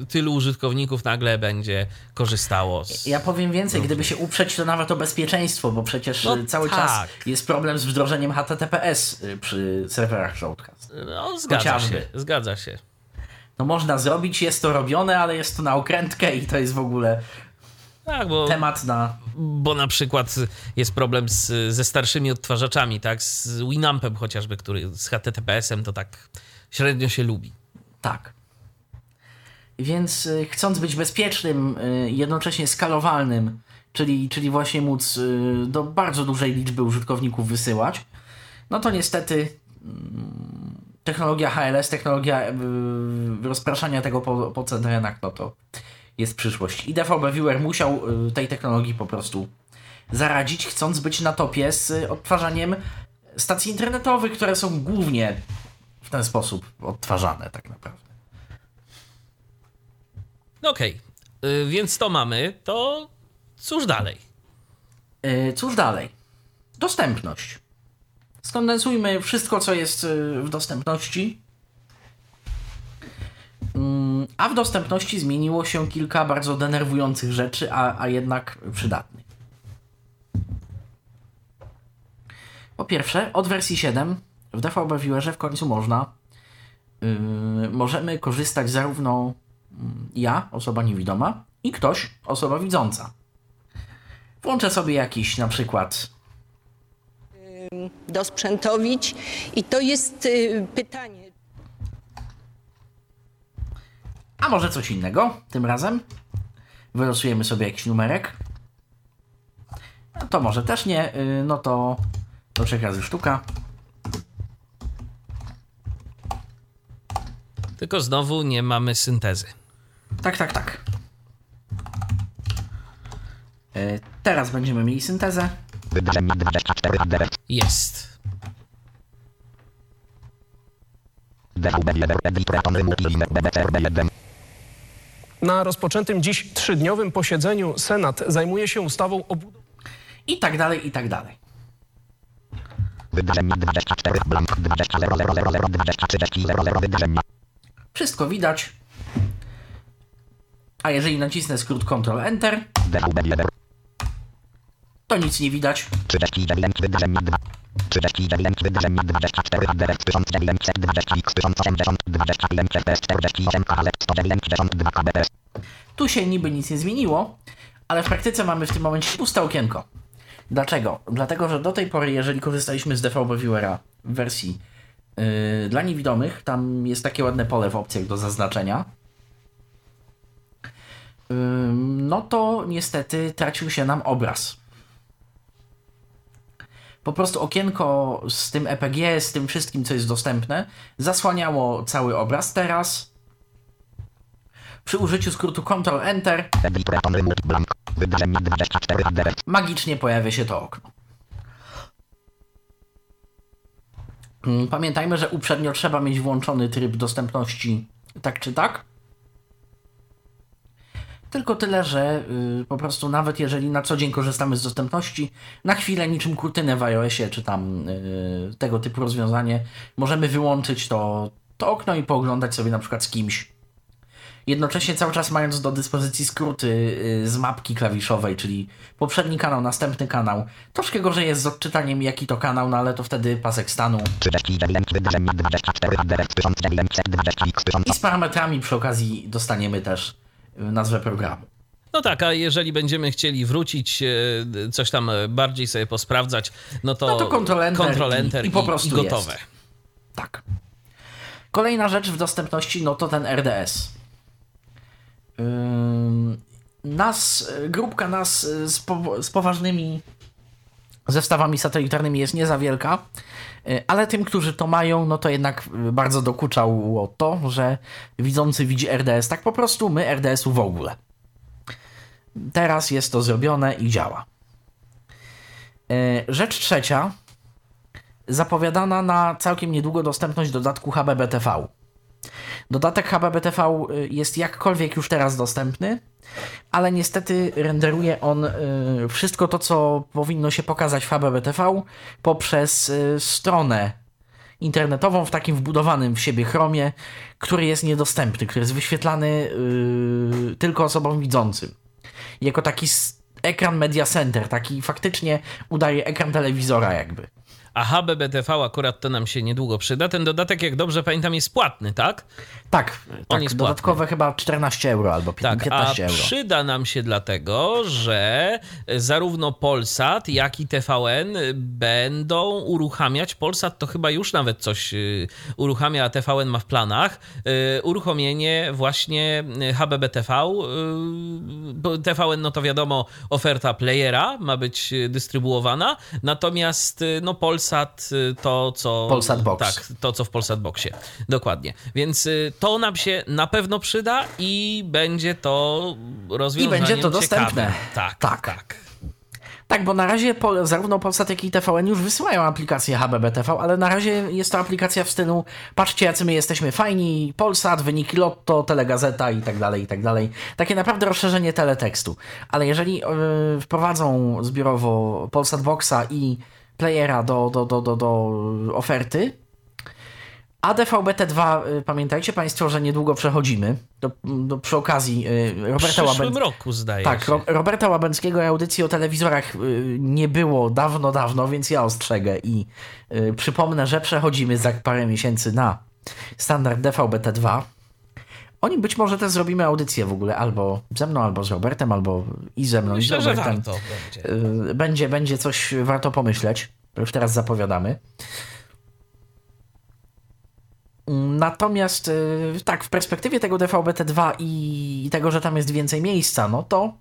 S1: y, tylu użytkowników nagle będzie korzystało z...
S2: Ja powiem więcej, gdyby się uprzeć, to nawet o bezpieczeństwo, bo przecież
S1: No
S2: y, cały
S1: tak.
S2: czas jest problem z wdrożeniem HTTPS y, przy serwerach Shoutcast.
S1: No, zgadza
S2: Chociażby.
S1: się, zgadza się.
S2: No można zrobić, jest to robione, ale jest to na okrętkę i to jest w ogóle
S1: Tak, bo,
S2: temat na...
S1: bo na przykład jest problem z, ze starszymi odtwarzaczami, tak, z Winampem chociażby, który z HTTPS-em to tak średnio się lubi.
S2: Tak. Więc y, chcąc być bezpiecznym, y, jednocześnie skalowalnym, czyli, czyli właśnie móc y, do bardzo dużej liczby użytkowników wysyłać, no to niestety mm, technologia HLS, technologia rozpraszania tego po, po CDN-ach, no to jest przyszłość. I DVB Viewer musiał y, tej technologii po prostu zaradzić, chcąc być na topie z y, odtwarzaniem stacji internetowych, które są głównie w ten sposób odtwarzane tak naprawdę.
S1: No Okej, y, więc to mamy, to cóż dalej?
S2: Yy, Cóż dalej? Dostępność. Skondensujmy wszystko, co jest w dostępności. Mm, A w dostępności zmieniło się kilka bardzo denerwujących rzeczy, a, a jednak przydatnych. Po pierwsze, od wersji 7 w DVB Viewerze w końcu można yy, możemy korzystać zarówno mm, ja, osoba niewidoma, i ktoś, osoba widząca. Włączę sobie jakiś na przykład
S13: dosprzętowić i to jest y, pytanie.
S2: A może coś innego tym razem? Wylosujemy sobie jakiś numerek. No to może też nie, y, no to do trzech razy sztuka.
S1: Tylko znowu nie mamy syntezy.
S2: Tak, tak, tak. Y, Teraz będziemy mieli syntezę.
S5: Wydarzenie 24 adres.
S1: Jest.
S5: DVB Viewer Editor Atomy Multiline BBCRB1.
S10: Na rozpoczętym dziś trzydniowym posiedzeniu Senat zajmuje się ustawą o.
S2: I tak dalej, i tak dalej.
S5: Wydarzenie 24 blank 20.00.00 20.30.00 wydarzenia.
S2: Wszystko widać. A jeżeli nacisnę skrót Ctrl Enter, to nic nie widać.
S5: 39 wydarzenia 2. 39 wydarzenia 24 adres 1920 x 1080 21 fps 48 kHz 192 kbps.
S2: Tu się niby nic nie zmieniło, ale w praktyce mamy w tym momencie puste okienko. Dlaczego? Dlatego, że do tej pory, jeżeli korzystaliśmy z DVB Viewera w wersji yy, dla niewidomych, tam jest takie ładne pole w opcjach do zaznaczenia, yy, no to niestety tracił się nam obraz. Po prostu okienko z tym EPG, z tym wszystkim, co jest dostępne, zasłaniało cały obraz. Teraz przy użyciu skrótu Ctrl Enter
S5: Editor Atomy Multi blank. Wydarzenie 24 adres.
S2: magicznie pojawia się to okno. Mm, Pamiętajmy, że uprzednio trzeba mieć włączony tryb dostępności tak czy tak. Tylko tyle, że y, po prostu nawet jeżeli na co dzień korzystamy z dostępności, na chwilę niczym kurtynę w iOSie czy tam y, tego typu rozwiązanie, możemy wyłączyć to, to okno i pooglądać sobie na przykład z kimś. Jednocześnie cały czas mając do dyspozycji skróty y, z mapki klawiszowej, czyli poprzedni kanał, następny kanał. Troszkę gorzej jest z odczytaniem jaki to kanał, no ale to wtedy pasek stanu.
S5: 39 wydarzenie 24 adres 1920 x 1000
S2: I z parametrami przy okazji dostaniemy też nazwę programu.
S1: No tak, a jeżeli będziemy chcieli wrócić, e, coś tam e, bardziej sobie posprawdzać, no to,
S2: No to Ctrl Enter i-
S1: Enter
S2: i po prostu
S1: gotowe.
S2: jest. Tak. Kolejna rzecz w dostępności, no to ten RDS. Nas, grupka nas z, po, z poważnymi zestawami satelitarnymi jest nie za wielka, y, ale tym, którzy to mają, no to jednak y, bardzo dokuczało to, że widzący widzi RDS tak po prostu, my RDS-u w ogóle. Teraz jest to zrobione i działa. Y, Rzecz trzecia, zapowiadana na całkiem niedługo dostępność dodatku HBBTV. Dodatek HBBTV y, jest jakkolwiek już teraz dostępny, ale niestety renderuje on y, wszystko to, co powinno się pokazać w HBBTV poprzez y, stronę internetową w takim wbudowanym w siebie chromie, który jest niedostępny, który jest wyświetlany tylko osobom widzącym. Jako taki ekran Media Center, taki faktycznie udaje ekran telewizora jakby.
S1: A HBBTV akurat to nam się niedługo przyda. Ten dodatek, jak dobrze pamiętam, jest płatny, tak?
S2: Tak, On tak jest dodatkowe płatny. chyba 14 euro albo 15 tak, a
S1: euro. przyda nam się dlatego, że zarówno Polsat, jak i TVN będą uruchamiać, Polsat to chyba już nawet coś y, uruchamia, a TVN ma w planach, uruchomienie właśnie HBBTV. TVN, no to wiadomo, oferta playera ma być dystrybuowana, natomiast no Polsat to, co...
S2: Polsat Box.
S1: Tak, to, co w Polsat Boxie. Dokładnie. Więc to nam się na pewno przyda i będzie to rozwiązanie
S2: I będzie to dostępne.
S1: Tak, tak, tak.
S2: Tak, bo na razie zarówno Polsat, jak i TVN już wysyłają aplikację HBBTV, ale na razie jest to aplikacja w stylu patrzcie, jacy my jesteśmy fajni, Polsat, wyniki Lotto, Telegazeta i tak dalej, i tak dalej. Takie naprawdę rozszerzenie teletekstu. Ale jeżeli yy, wprowadzą zbiorowo Polsat Boxa i playera do, do, do, do, do oferty, a DVB-T2, y, pamiętajcie Państwo, że niedługo przechodzimy. Do, do, przy okazji y, Roberta
S1: W przyszłym roku, zdaje
S2: tak,
S1: się.
S2: Tak, Roberta Łabęckiego audycji o telewizorach y, nie było dawno, dawno, więc ja ostrzegę i przypomnę, że przechodzimy za parę miesięcy na standard DVB-T2. Oni być może też zrobimy audycję w ogóle albo ze mną, albo z Robertem, albo i ze mną,
S1: Myślę,
S2: i z Robertem.
S1: Że warto będzie.
S2: będzie. Będzie coś warto pomyśleć. Już teraz zapowiadamy. Natomiast y, tak, w perspektywie tego DVB-T2 i tego, że tam jest więcej miejsca, no to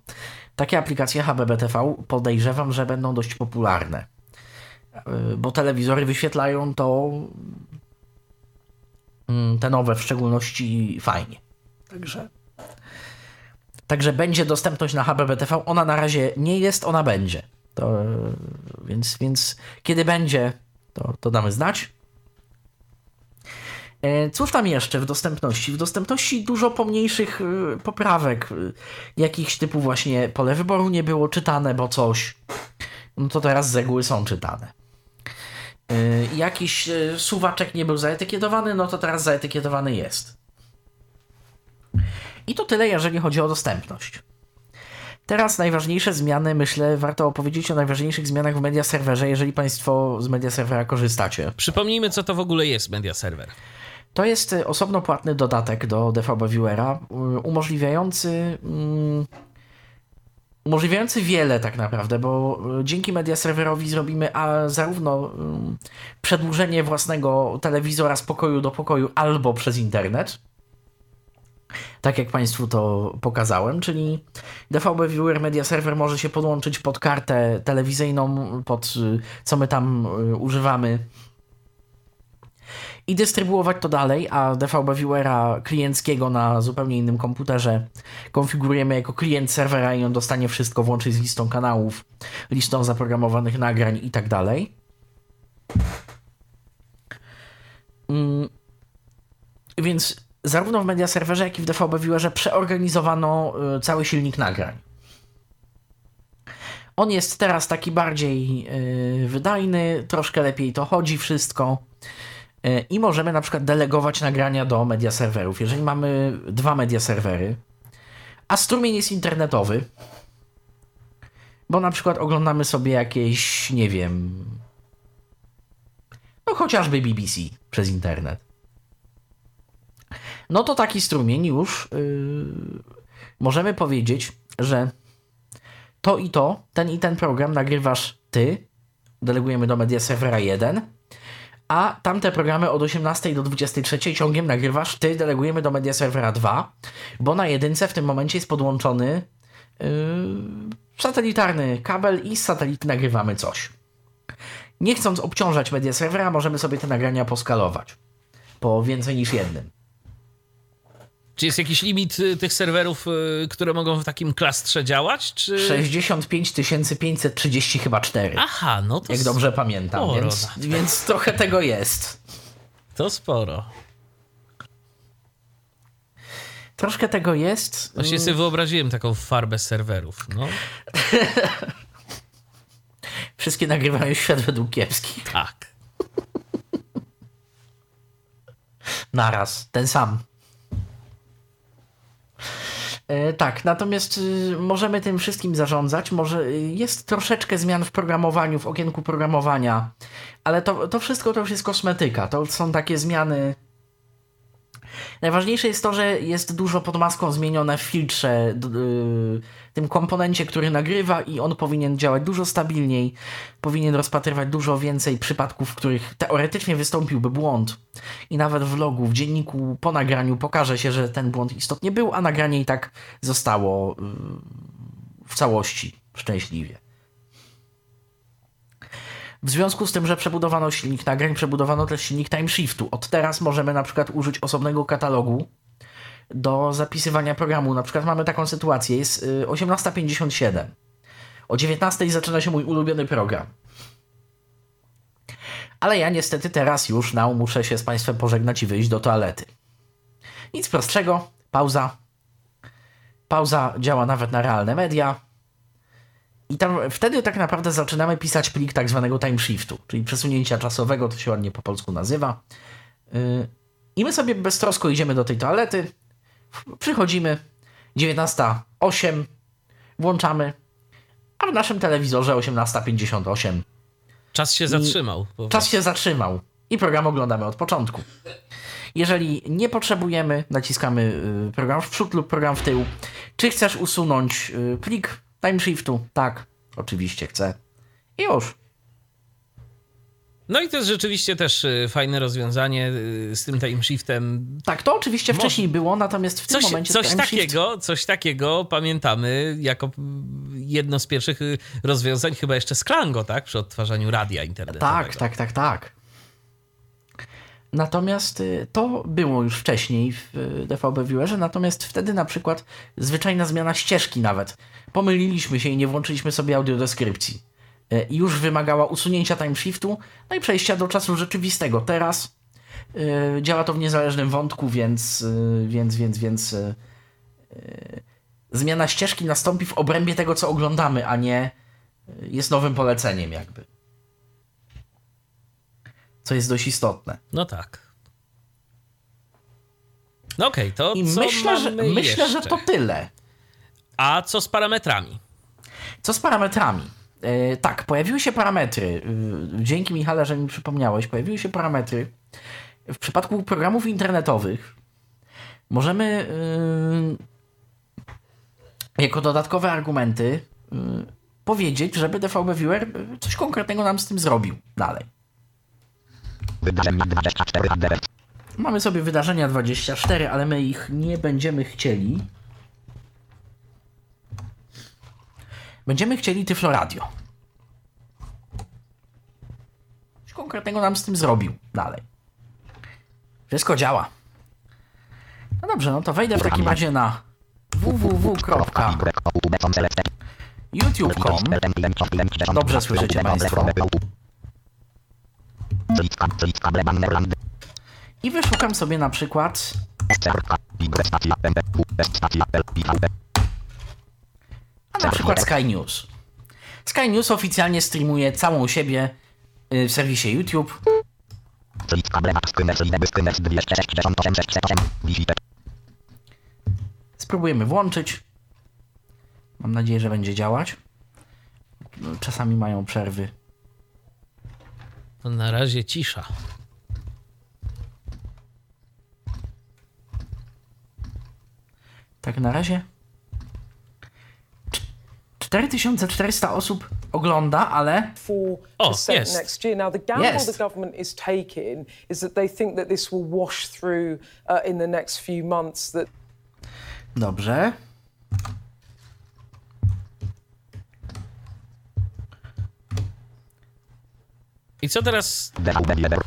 S2: takie aplikacje HBBTV podejrzewam, że będą dość popularne. Y, bo telewizory wyświetlają to mm, te nowe w szczególności fajnie. Także Także będzie dostępność na HBBTV. Ona na razie nie jest, ona będzie. To, więc, więc kiedy będzie, to, to damy znać. E, cóż tam jeszcze w dostępności? W dostępności dużo pomniejszych e, poprawek, e, jakichś typu właśnie pole wyboru nie było czytane, bo coś. No to teraz z reguły są czytane. Jakiś suwaczek nie był zaetykietowany, no to teraz zaetykietowany jest. I to tyle, jeżeli chodzi o dostępność. Teraz najważniejsze zmiany, myślę, warto opowiedzieć o najważniejszych zmianach w media serwerze, jeżeli Państwo z media serwera korzystacie.
S1: Przypomnijmy, co to w ogóle jest media serwer.
S2: To jest y, osobno płatny dodatek do DVB Viewera, y, umożliwiający mm, umożliwiający wiele tak naprawdę, bo y, dzięki media serwerowi zrobimy a zarówno przedłużenie własnego telewizora z pokoju do pokoju albo przez internet, tak jak Państwu to pokazałem, czyli DVB Viewer Media Server może się podłączyć pod kartę telewizyjną, pod co my tam używamy i dystrybuować to dalej, a DVB Viewera klienckiego na zupełnie innym komputerze konfigurujemy jako klient serwera i on dostanie wszystko, włącznie z listą kanałów, listą zaprogramowanych nagrań i tak dalej. Mm. Więc zarówno w media serwerze, jak i w DVB Viewerze przeorganizowano y, cały silnik nagrań. On jest teraz taki bardziej yy, wydajny, troszkę lepiej to chodzi wszystko. E, i możemy na przykład delegować nagrania do media serwerów. Jeżeli mamy dwa media serwery, a strumień jest internetowy, bo na przykład oglądamy sobie jakieś, nie wiem, no chociażby BBC przez internet. No to taki strumień już yy, możemy powiedzieć, że to i to, ten i ten program nagrywasz ty, delegujemy do media serwera 1, a tamte programy od 18 do 23 ciągiem nagrywasz, ty delegujemy do media serwera 2, bo na jedynce w tym momencie jest podłączony yy, satelitarny kabel i z satelity nagrywamy coś. Nie chcąc obciążać media serwera, możemy sobie te nagrania poskalować po więcej niż jednym.
S1: Czy jest jakiś limit y, tych serwerów, y, które mogą w takim klastrze działać? Czy...
S2: 65 530 chyba 4.
S1: Aha, no to
S2: Jak dobrze pamiętam, więc, więc trochę tego jest.
S1: To sporo.
S2: Troszkę tego jest.
S1: Właśnie sobie wyobraziłem taką farbę serwerów. No. (laughs)
S2: Wszystkie nagrywają świat według kiepskich.
S1: Tak. (laughs)
S2: Naraz, ten sam. E, tak, natomiast y, możemy tym wszystkim zarządzać. Może y, jest troszeczkę zmian w programowaniu, w okienku programowania, ale to, to wszystko to już jest kosmetyka. To są takie zmiany. Najważniejsze jest to, że jest dużo pod maską zmienione w filtrze, y, tym komponencie, który nagrywa, i on powinien działać dużo stabilniej, powinien rozpatrywać dużo więcej przypadków, w których teoretycznie wystąpiłby błąd. I nawet w logu, w dzienniku po nagraniu pokaże się, że ten błąd istotnie był, a nagranie i tak zostało y, w całości szczęśliwie. W związku z tym, że przebudowano silnik nagrań, przebudowano też silnik timeshiftu. Od teraz możemy na przykład użyć osobnego katalogu do zapisywania programu. Na przykład mamy taką sytuację, jest y, 18.57. O 19.00 zaczyna się mój ulubiony program. Ale ja niestety teraz już na muszę się z Państwem pożegnać i wyjść do toalety. Nic prostszego, pauza. Pauza działa nawet na realne media. I tam wtedy tak naprawdę zaczynamy pisać plik tak zwanego timeshiftu, czyli przesunięcia czasowego, to się ładnie po polsku nazywa. Yy, I my sobie beztrosko idziemy do tej toalety, przychodzimy, 19.08, włączamy, a w naszym telewizorze 18.58.
S1: Czas się zatrzymał.
S2: Czas się zatrzymał i program oglądamy od początku. Jeżeli nie potrzebujemy, naciskamy y, program w przód lub program w tył. Czy chcesz usunąć y, plik timeshiftu? Tak, oczywiście chcę. I już.
S1: No i to jest rzeczywiście też y, fajne rozwiązanie y, z tym time shiftem.
S2: Tak, to oczywiście wcześniej było, natomiast w tym
S1: Coś,
S2: momencie
S1: coś takiego, coś takiego pamiętamy jako mm, jedno z pierwszych y, rozwiązań, chyba jeszcze z Klango, tak? Przy odtwarzaniu radia internetowego.
S2: Tak, tak, tak, tak. Natomiast y, to było już wcześniej w y, DVB Viewerze, natomiast wtedy na przykład zwyczajna zmiana ścieżki nawet. Pomyliliśmy się i nie włączyliśmy sobie audiodeskrypcji. Y, I już wymagała usunięcia timeshiftu, no i przejścia do czasu rzeczywistego. Teraz y, działa to w niezależnym wątku, więc, y, więc, więc, więc y, y, zmiana ścieżki nastąpi w obrębie tego, co oglądamy, a nie jest nowym poleceniem jakby co jest dość istotne.
S1: No tak. No okej, to
S2: I
S1: co
S2: myślę, że, myślę, że to tyle.
S1: A co z parametrami?
S2: Co z parametrami? E, tak, pojawiły się parametry. E, dzięki Michale, że mi przypomniałeś. Pojawiły się parametry. W przypadku programów internetowych możemy e, jako dodatkowe argumenty powiedzieć, żeby DVB Viewer coś konkretnego nam z tym zrobił dalej.
S5: Wydarzenia 24 ADS.
S2: Mamy sobie wydarzenia 24, ale my ich nie będziemy chcieli. Będziemy chcieli Tyflo Radio. Coś konkretnego nam z tym zrobił dalej. Wszystko działa. No dobrze, no to wejdę w takim razie na www.youtube.com Dobrze słyszycie Państwo. I wyszukam sobie na przykład a na przykład Sky News. Sky News oficjalnie streamuje całą siebie y, w serwisie YouTube. Spróbujemy włączyć. Mam nadzieję, że będzie działać. Czasami mają przerwy.
S1: To na razie cisza.
S2: Tak na razie. Cz- 4400 osób ogląda, ale.
S1: O, jest.
S14: next year. Now, the gamble
S2: Jest.
S14: the government is taking is that they think that this will wash through uh, in the next few months. That
S2: Dobrze.
S1: I co teraz?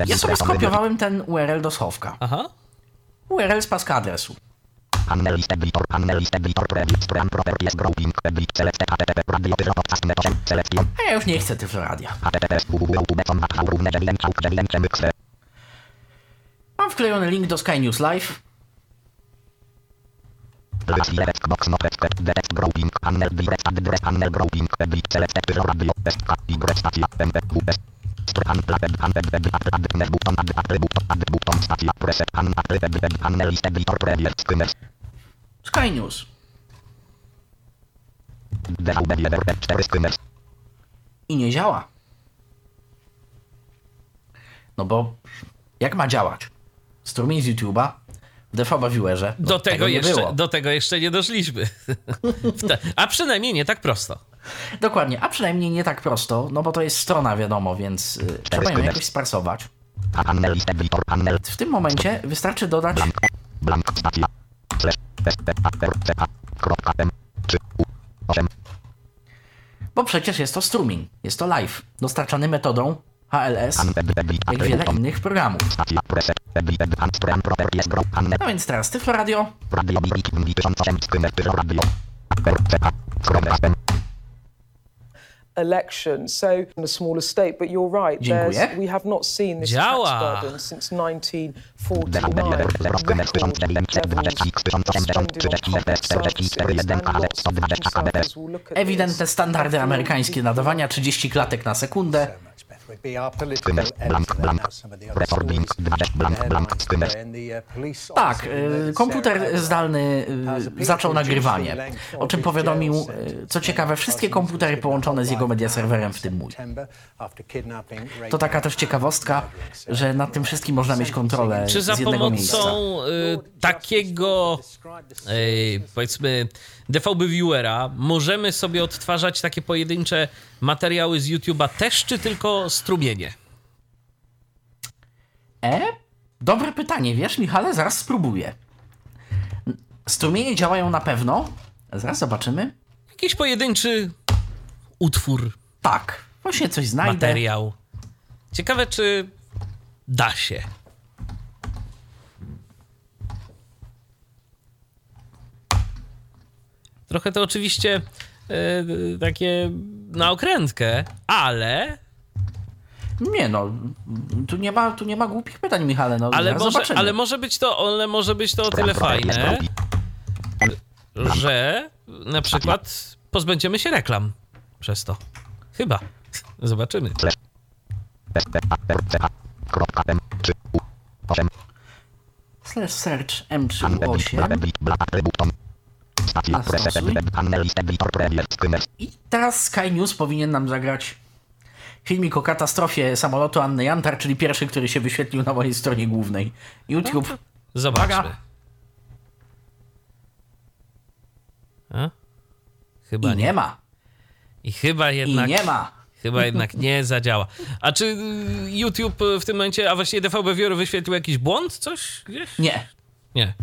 S2: Ja sobie skopiowałem ten URL do schowka.
S1: Aha.
S2: URL z paska adresu. A ja już nie chcę Tyflo Radia. Mam wklejony link do Sky News Live. Sky News.
S5: DVB 4 skimmer
S2: I nie działa. No bo jak ma działać? Strumień z YouTube'a w DVB Viewerze. No,
S1: Do tego,
S2: nie
S1: jeszcze, do tego jeszcze nie doszliśmy. (laughs) A przynajmniej nie tak prosto.
S2: Dokładnie, a przynajmniej nie tak prosto, no bo to jest strona, wiadomo, więc y, trzeba ją jakoś sparsować. W tym momencie wystarczy dodać
S5: blank stacja. Slash SPARCA kropka M 3 U 8
S2: Bo przecież jest to strumień, jest to live, dostarczany metodą HLS, jak wiele innych programów. No więc teraz Tyflo Radio,
S14: election. So in a smaller state, but you're right. There's, we have not seen this
S1: Działa.
S14: tax burden since 1949. Record levels will look at
S2: ewidentne standardy amerykańskie nadawania, 30 klatek na sekundę.
S5: Blank blank recording 20 blank blank skimmer
S2: Tak, y, komputer zdalny y, zaczął nagrywanie, o czym powiadomił, y, co ciekawe, wszystkie komputery połączone z jego media serwerem, w tym mój. To taka też ciekawostka, że nad tym wszystkim można mieć kontrolę
S1: Czy za
S2: z jednego miejsca.
S1: pomocą takiego, powiedzmy, DVB Viewera możemy sobie odtwarzać takie pojedyncze materiały z YouTube'a też, czy tylko strumienie?
S2: E? Dobre pytanie, wiesz, Michale, zaraz spróbuję. Strumienie działają na pewno. Zaraz zobaczymy.
S1: Jakiś pojedynczy utwór,
S2: Tak, właśnie coś znajdę.
S1: materiał. Ciekawe, czy da się. Trochę to oczywiście y, takie na okrętkę, ale,
S2: Nie no, tu nie ma, tu nie ma głupich pytań, Michale, no
S1: ale, może,
S2: zobaczymy.
S1: ale może być to, ale może być to o tyle fajne, że na przykład pozbędziemy się reklam przez to. Chyba. Zobaczymy.
S5: SPARCA kropka M 3 U 8
S2: Slash search M38. I teraz Sky News powinien nam zagrać filmik o katastrofie samolotu Anny Jantar, czyli pierwszy, który się wyświetlił na mojej stronie głównej. YouTube.
S1: Zobaczmy.
S2: Uwaga.
S1: A? Chyba
S2: I nie ma.
S1: I chyba
S2: I
S1: jednak.
S2: nie ma.
S1: Chyba jednak nie zadziała. A czy y, YouTube w tym momencie, a właściwie DVB Viewer wyświetlił jakiś błąd? Coś gdzieś?
S2: Nie.
S1: Nie.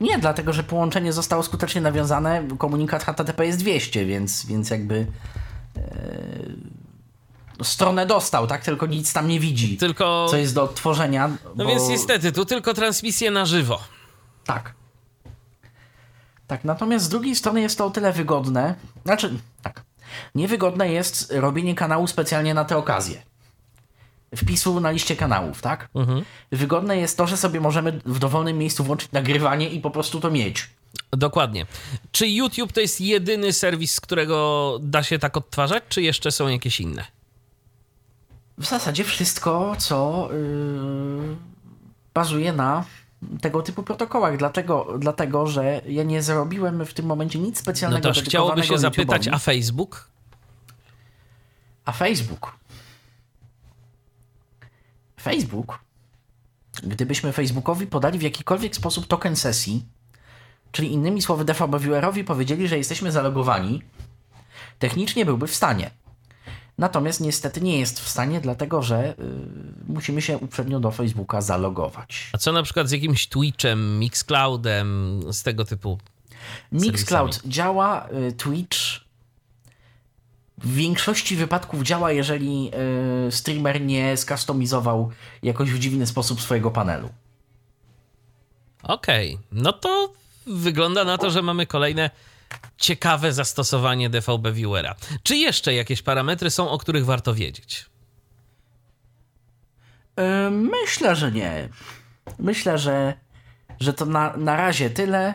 S2: Nie, dlatego że połączenie zostało skutecznie nawiązane. Komunikat HTTP jest 200, więc, więc jakby e, stronę dostał, tak? Tylko nic tam nie widzi.
S1: Tylko.
S2: Co jest do odtworzenia.
S1: No
S2: bo...
S1: więc niestety, tu tylko transmisje na żywo.
S2: Tak. Tak, natomiast z drugiej strony jest to o tyle wygodne. Znaczy, tak. Niewygodne jest robienie kanału specjalnie na tę okazję. Wpisu na liście kanałów, tak?
S1: Mhm.
S2: Wygodne jest to, że sobie możemy w dowolnym miejscu włączyć nagrywanie i po prostu to mieć.
S1: Dokładnie. Czy YouTube to jest jedyny serwis, z którego da się tak odtwarzać, czy jeszcze są jakieś inne?
S2: W zasadzie wszystko, co yy, bazuje na tego typu protokołach. Dlatego, dlatego, że ja nie zrobiłem w tym momencie nic
S1: No
S2: specjalnego
S1: to aż chciałoby się zapytać, a Facebook?
S2: A Facebook? Facebook? Gdybyśmy Facebookowi podali w jakikolwiek sposób token sesji, czyli innymi słowy DVB Viewerowi powiedzieli, że jesteśmy zalogowani, technicznie byłby w stanie. Natomiast niestety nie jest w stanie, dlatego że y, musimy się uprzednio do Facebooka zalogować.
S1: A co na przykład z jakimś Twitchem, Mixcloudem, z tego typu?
S2: Mixcloud
S1: serwisami?
S2: działa, y, Twitch w większości wypadków działa, jeżeli y, streamer nie skustomizował jakoś w dziwny sposób swojego panelu.
S1: Okej, no to wygląda na to, że mamy kolejne ciekawe zastosowanie DVB Viewera. Czy jeszcze jakieś parametry są, o których warto wiedzieć?
S2: Y, Myślę, że nie. Myślę, że, że to na, na razie tyle.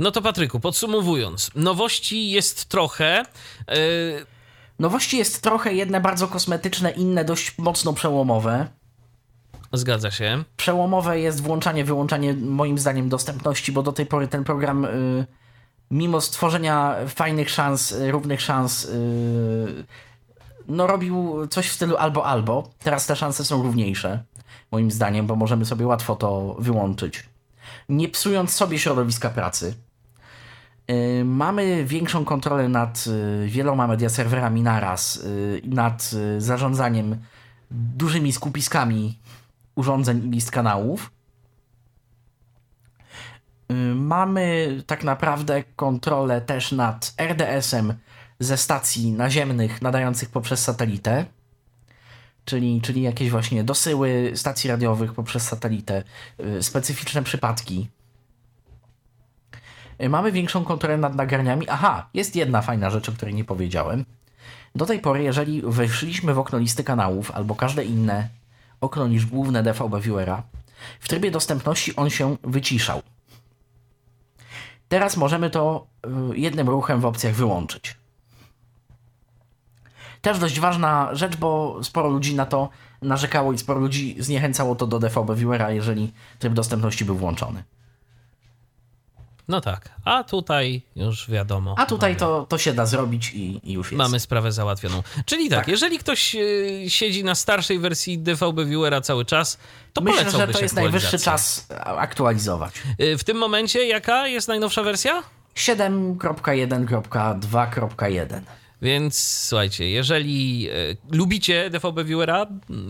S1: No to Patryku, podsumowując, nowości jest trochę. Yy...
S2: Nowości jest trochę, jedne bardzo kosmetyczne, inne dość mocno przełomowe.
S1: Zgadza się.
S2: Przełomowe jest włączanie, wyłączanie moim zdaniem dostępności, bo do tej pory ten program, yy, mimo stworzenia fajnych szans, yy, równych szans, yy, no robił coś w stylu albo albo. Teraz te szanse są równiejsze, moim zdaniem, bo możemy sobie łatwo to wyłączyć. Nie psując sobie środowiska pracy. Yy, mamy większą kontrolę nad yy, wieloma media serwerami naraz, yy, nad zarządzaniem dużymi skupiskami urządzeń i list kanałów. Mamy tak naprawdę kontrolę też nad RDS-em ze stacji naziemnych nadających poprzez satelitę, czyli, czyli jakieś właśnie dosyły stacji radiowych poprzez satelitę, specyficzne przypadki. Mamy większą kontrolę nad nagraniami. Aha, jest jedna fajna rzecz, o której nie powiedziałem. Do tej pory, jeżeli weszliśmy w okno listy kanałów albo każde inne okno niż główne DVB Viewera, w trybie dostępności on się wyciszał. Teraz możemy to jednym ruchem w opcjach wyłączyć. Też dość ważna rzecz, bo sporo ludzi na to narzekało i sporo ludzi zniechęcało to do DVB Viewera, jeżeli tryb dostępności był włączony.
S1: No tak, a tutaj już wiadomo.
S2: A tutaj to, to się da zrobić i, i, już jest.
S1: Mamy sprawę załatwioną. Czyli tak, tak. jeżeli ktoś y, siedzi na starszej wersji DVB Viewera cały czas, to
S2: Myślę, że to jest najwyższy czas aktualizować.
S1: Y, w tym momencie jaka jest najnowsza wersja?
S2: 7.1.2.1.
S1: Więc słuchajcie, jeżeli e, lubicie DVB Viewera,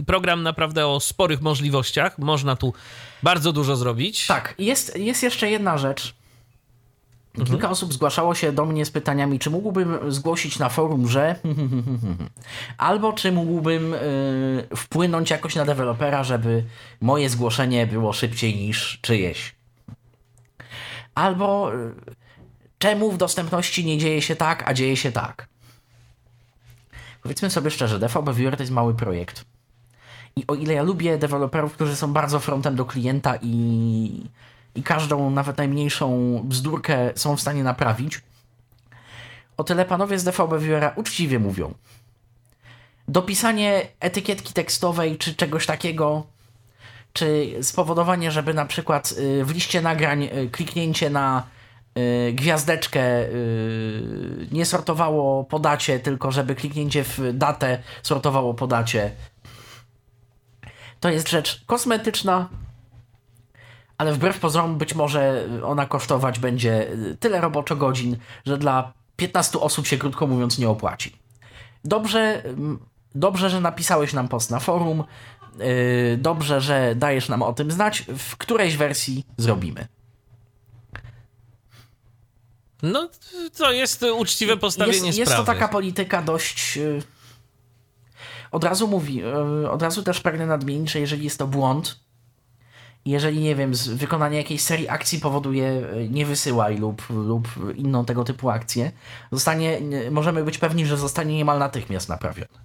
S1: program naprawdę o sporych możliwościach, można tu bardzo dużo zrobić.
S2: Tak, jest, jest jeszcze jedna rzecz. Kilka mhm. osób zgłaszało się do mnie z pytaniami, czy mógłbym zgłosić na forum, że. (laughs) Albo czy mógłbym y, wpłynąć jakoś na dewelopera, żeby moje zgłoszenie było szybciej niż czyjeś. Albo y, czemu w dostępności nie dzieje się tak, a dzieje się tak. Powiedzmy sobie szczerze, DVB Viewer to jest mały projekt. I o ile ja lubię deweloperów, którzy są bardzo frontem do klienta i, i każdą, nawet najmniejszą bzdurkę są w stanie naprawić, o tyle panowie z DVB Viewera uczciwie mówią. Dopisanie etykietki tekstowej czy czegoś takiego, czy spowodowanie, żeby na przykład y, w liście nagrań y, kliknięcie na Y, gwiazdeczkę nie sortowało po dacie, tylko żeby kliknięcie w datę sortowało po dacie. To jest rzecz kosmetyczna, ale wbrew pozorom być może ona kosztować będzie tyle roboczo godzin, że dla 15 osób się krótko mówiąc nie opłaci. Dobrze, dobrze że napisałeś nam post na forum. Y, dobrze, że dajesz nam o tym znać. W którejś wersji zrobimy.
S1: No, to jest uczciwe postawienie
S2: jest,
S1: jest
S2: sprawy. Jest to taka polityka dość... Y, od razu mówi, y, od razu też pragnę nadmienić, że jeżeli jest to błąd, jeżeli, nie wiem, wykonanie jakiejś serii akcji powoduje y, nie wysyłaj lub, lub inną tego typu akcję, zostanie, możemy być pewni, że zostanie niemal natychmiast naprawiony.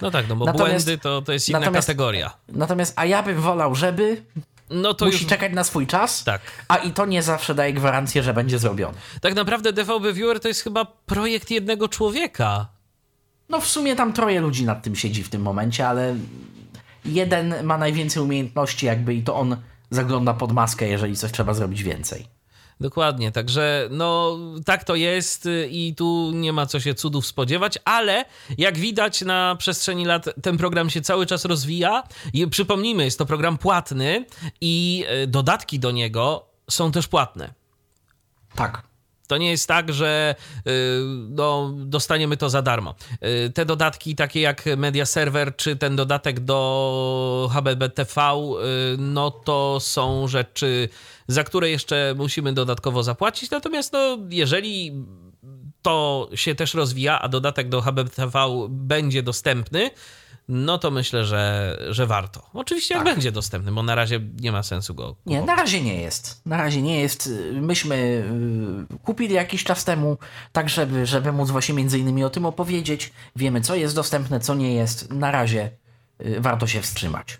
S1: No tak, no bo natomiast, błędy to, to jest inna kategoria.
S2: Natomiast, a ja bym wolał, żeby no to musi już... czekać na swój czas,
S1: tak.
S2: a i to nie zawsze daje gwarancję, że będzie zrobione.
S1: Tak naprawdę DVB Viewer to jest chyba projekt jednego człowieka.
S2: No w sumie tam troje ludzi nad tym siedzi w tym momencie, ale jeden ma najwięcej umiejętności jakby i to on zagląda pod maskę, jeżeli coś trzeba zrobić więcej.
S1: Dokładnie, także no tak to jest i tu nie ma co się cudów spodziewać, ale jak widać na przestrzeni lat ten program się cały czas rozwija i przypomnijmy, jest to program płatny i e, dodatki do niego są też płatne.
S2: Tak.
S1: To nie jest tak, że y, no, dostaniemy to za darmo. Y, te dodatki, takie jak Media Server, czy ten dodatek do HBBTV, y, no to są rzeczy, za które jeszcze musimy dodatkowo zapłacić. Natomiast no, jeżeli to się też rozwija, a dodatek do HBTV będzie dostępny, no to myślę, że, że warto. Oczywiście jak tak. będzie dostępny, bo na razie nie ma sensu go kupować.
S2: Nie, na razie nie jest. Na razie nie jest. Myśmy y, kupili jakiś czas temu, tak żeby, żeby móc właśnie między innymi o tym opowiedzieć. Wiemy, co jest dostępne, co nie jest. Na razie y, warto się wstrzymać.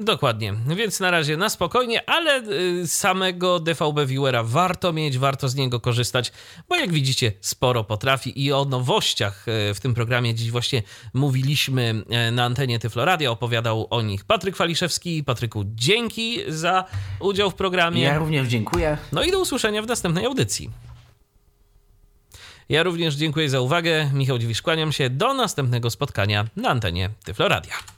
S1: Dokładnie, więc na razie na spokojnie, ale y, samego DVB Viewera warto mieć, warto z niego korzystać, bo jak widzicie, sporo potrafi i o nowościach y, w tym programie dziś właśnie mówiliśmy y, na antenie Tyfloradia, opowiadał o nich Patryk Waliszewski. Patryku, dzięki za udział w programie.
S2: Ja również dziękuję.
S1: No i do usłyszenia w następnej audycji. Ja również dziękuję za uwagę. Michał Dziwisz, kłaniam się. Do następnego spotkania na antenie Tyfloradia.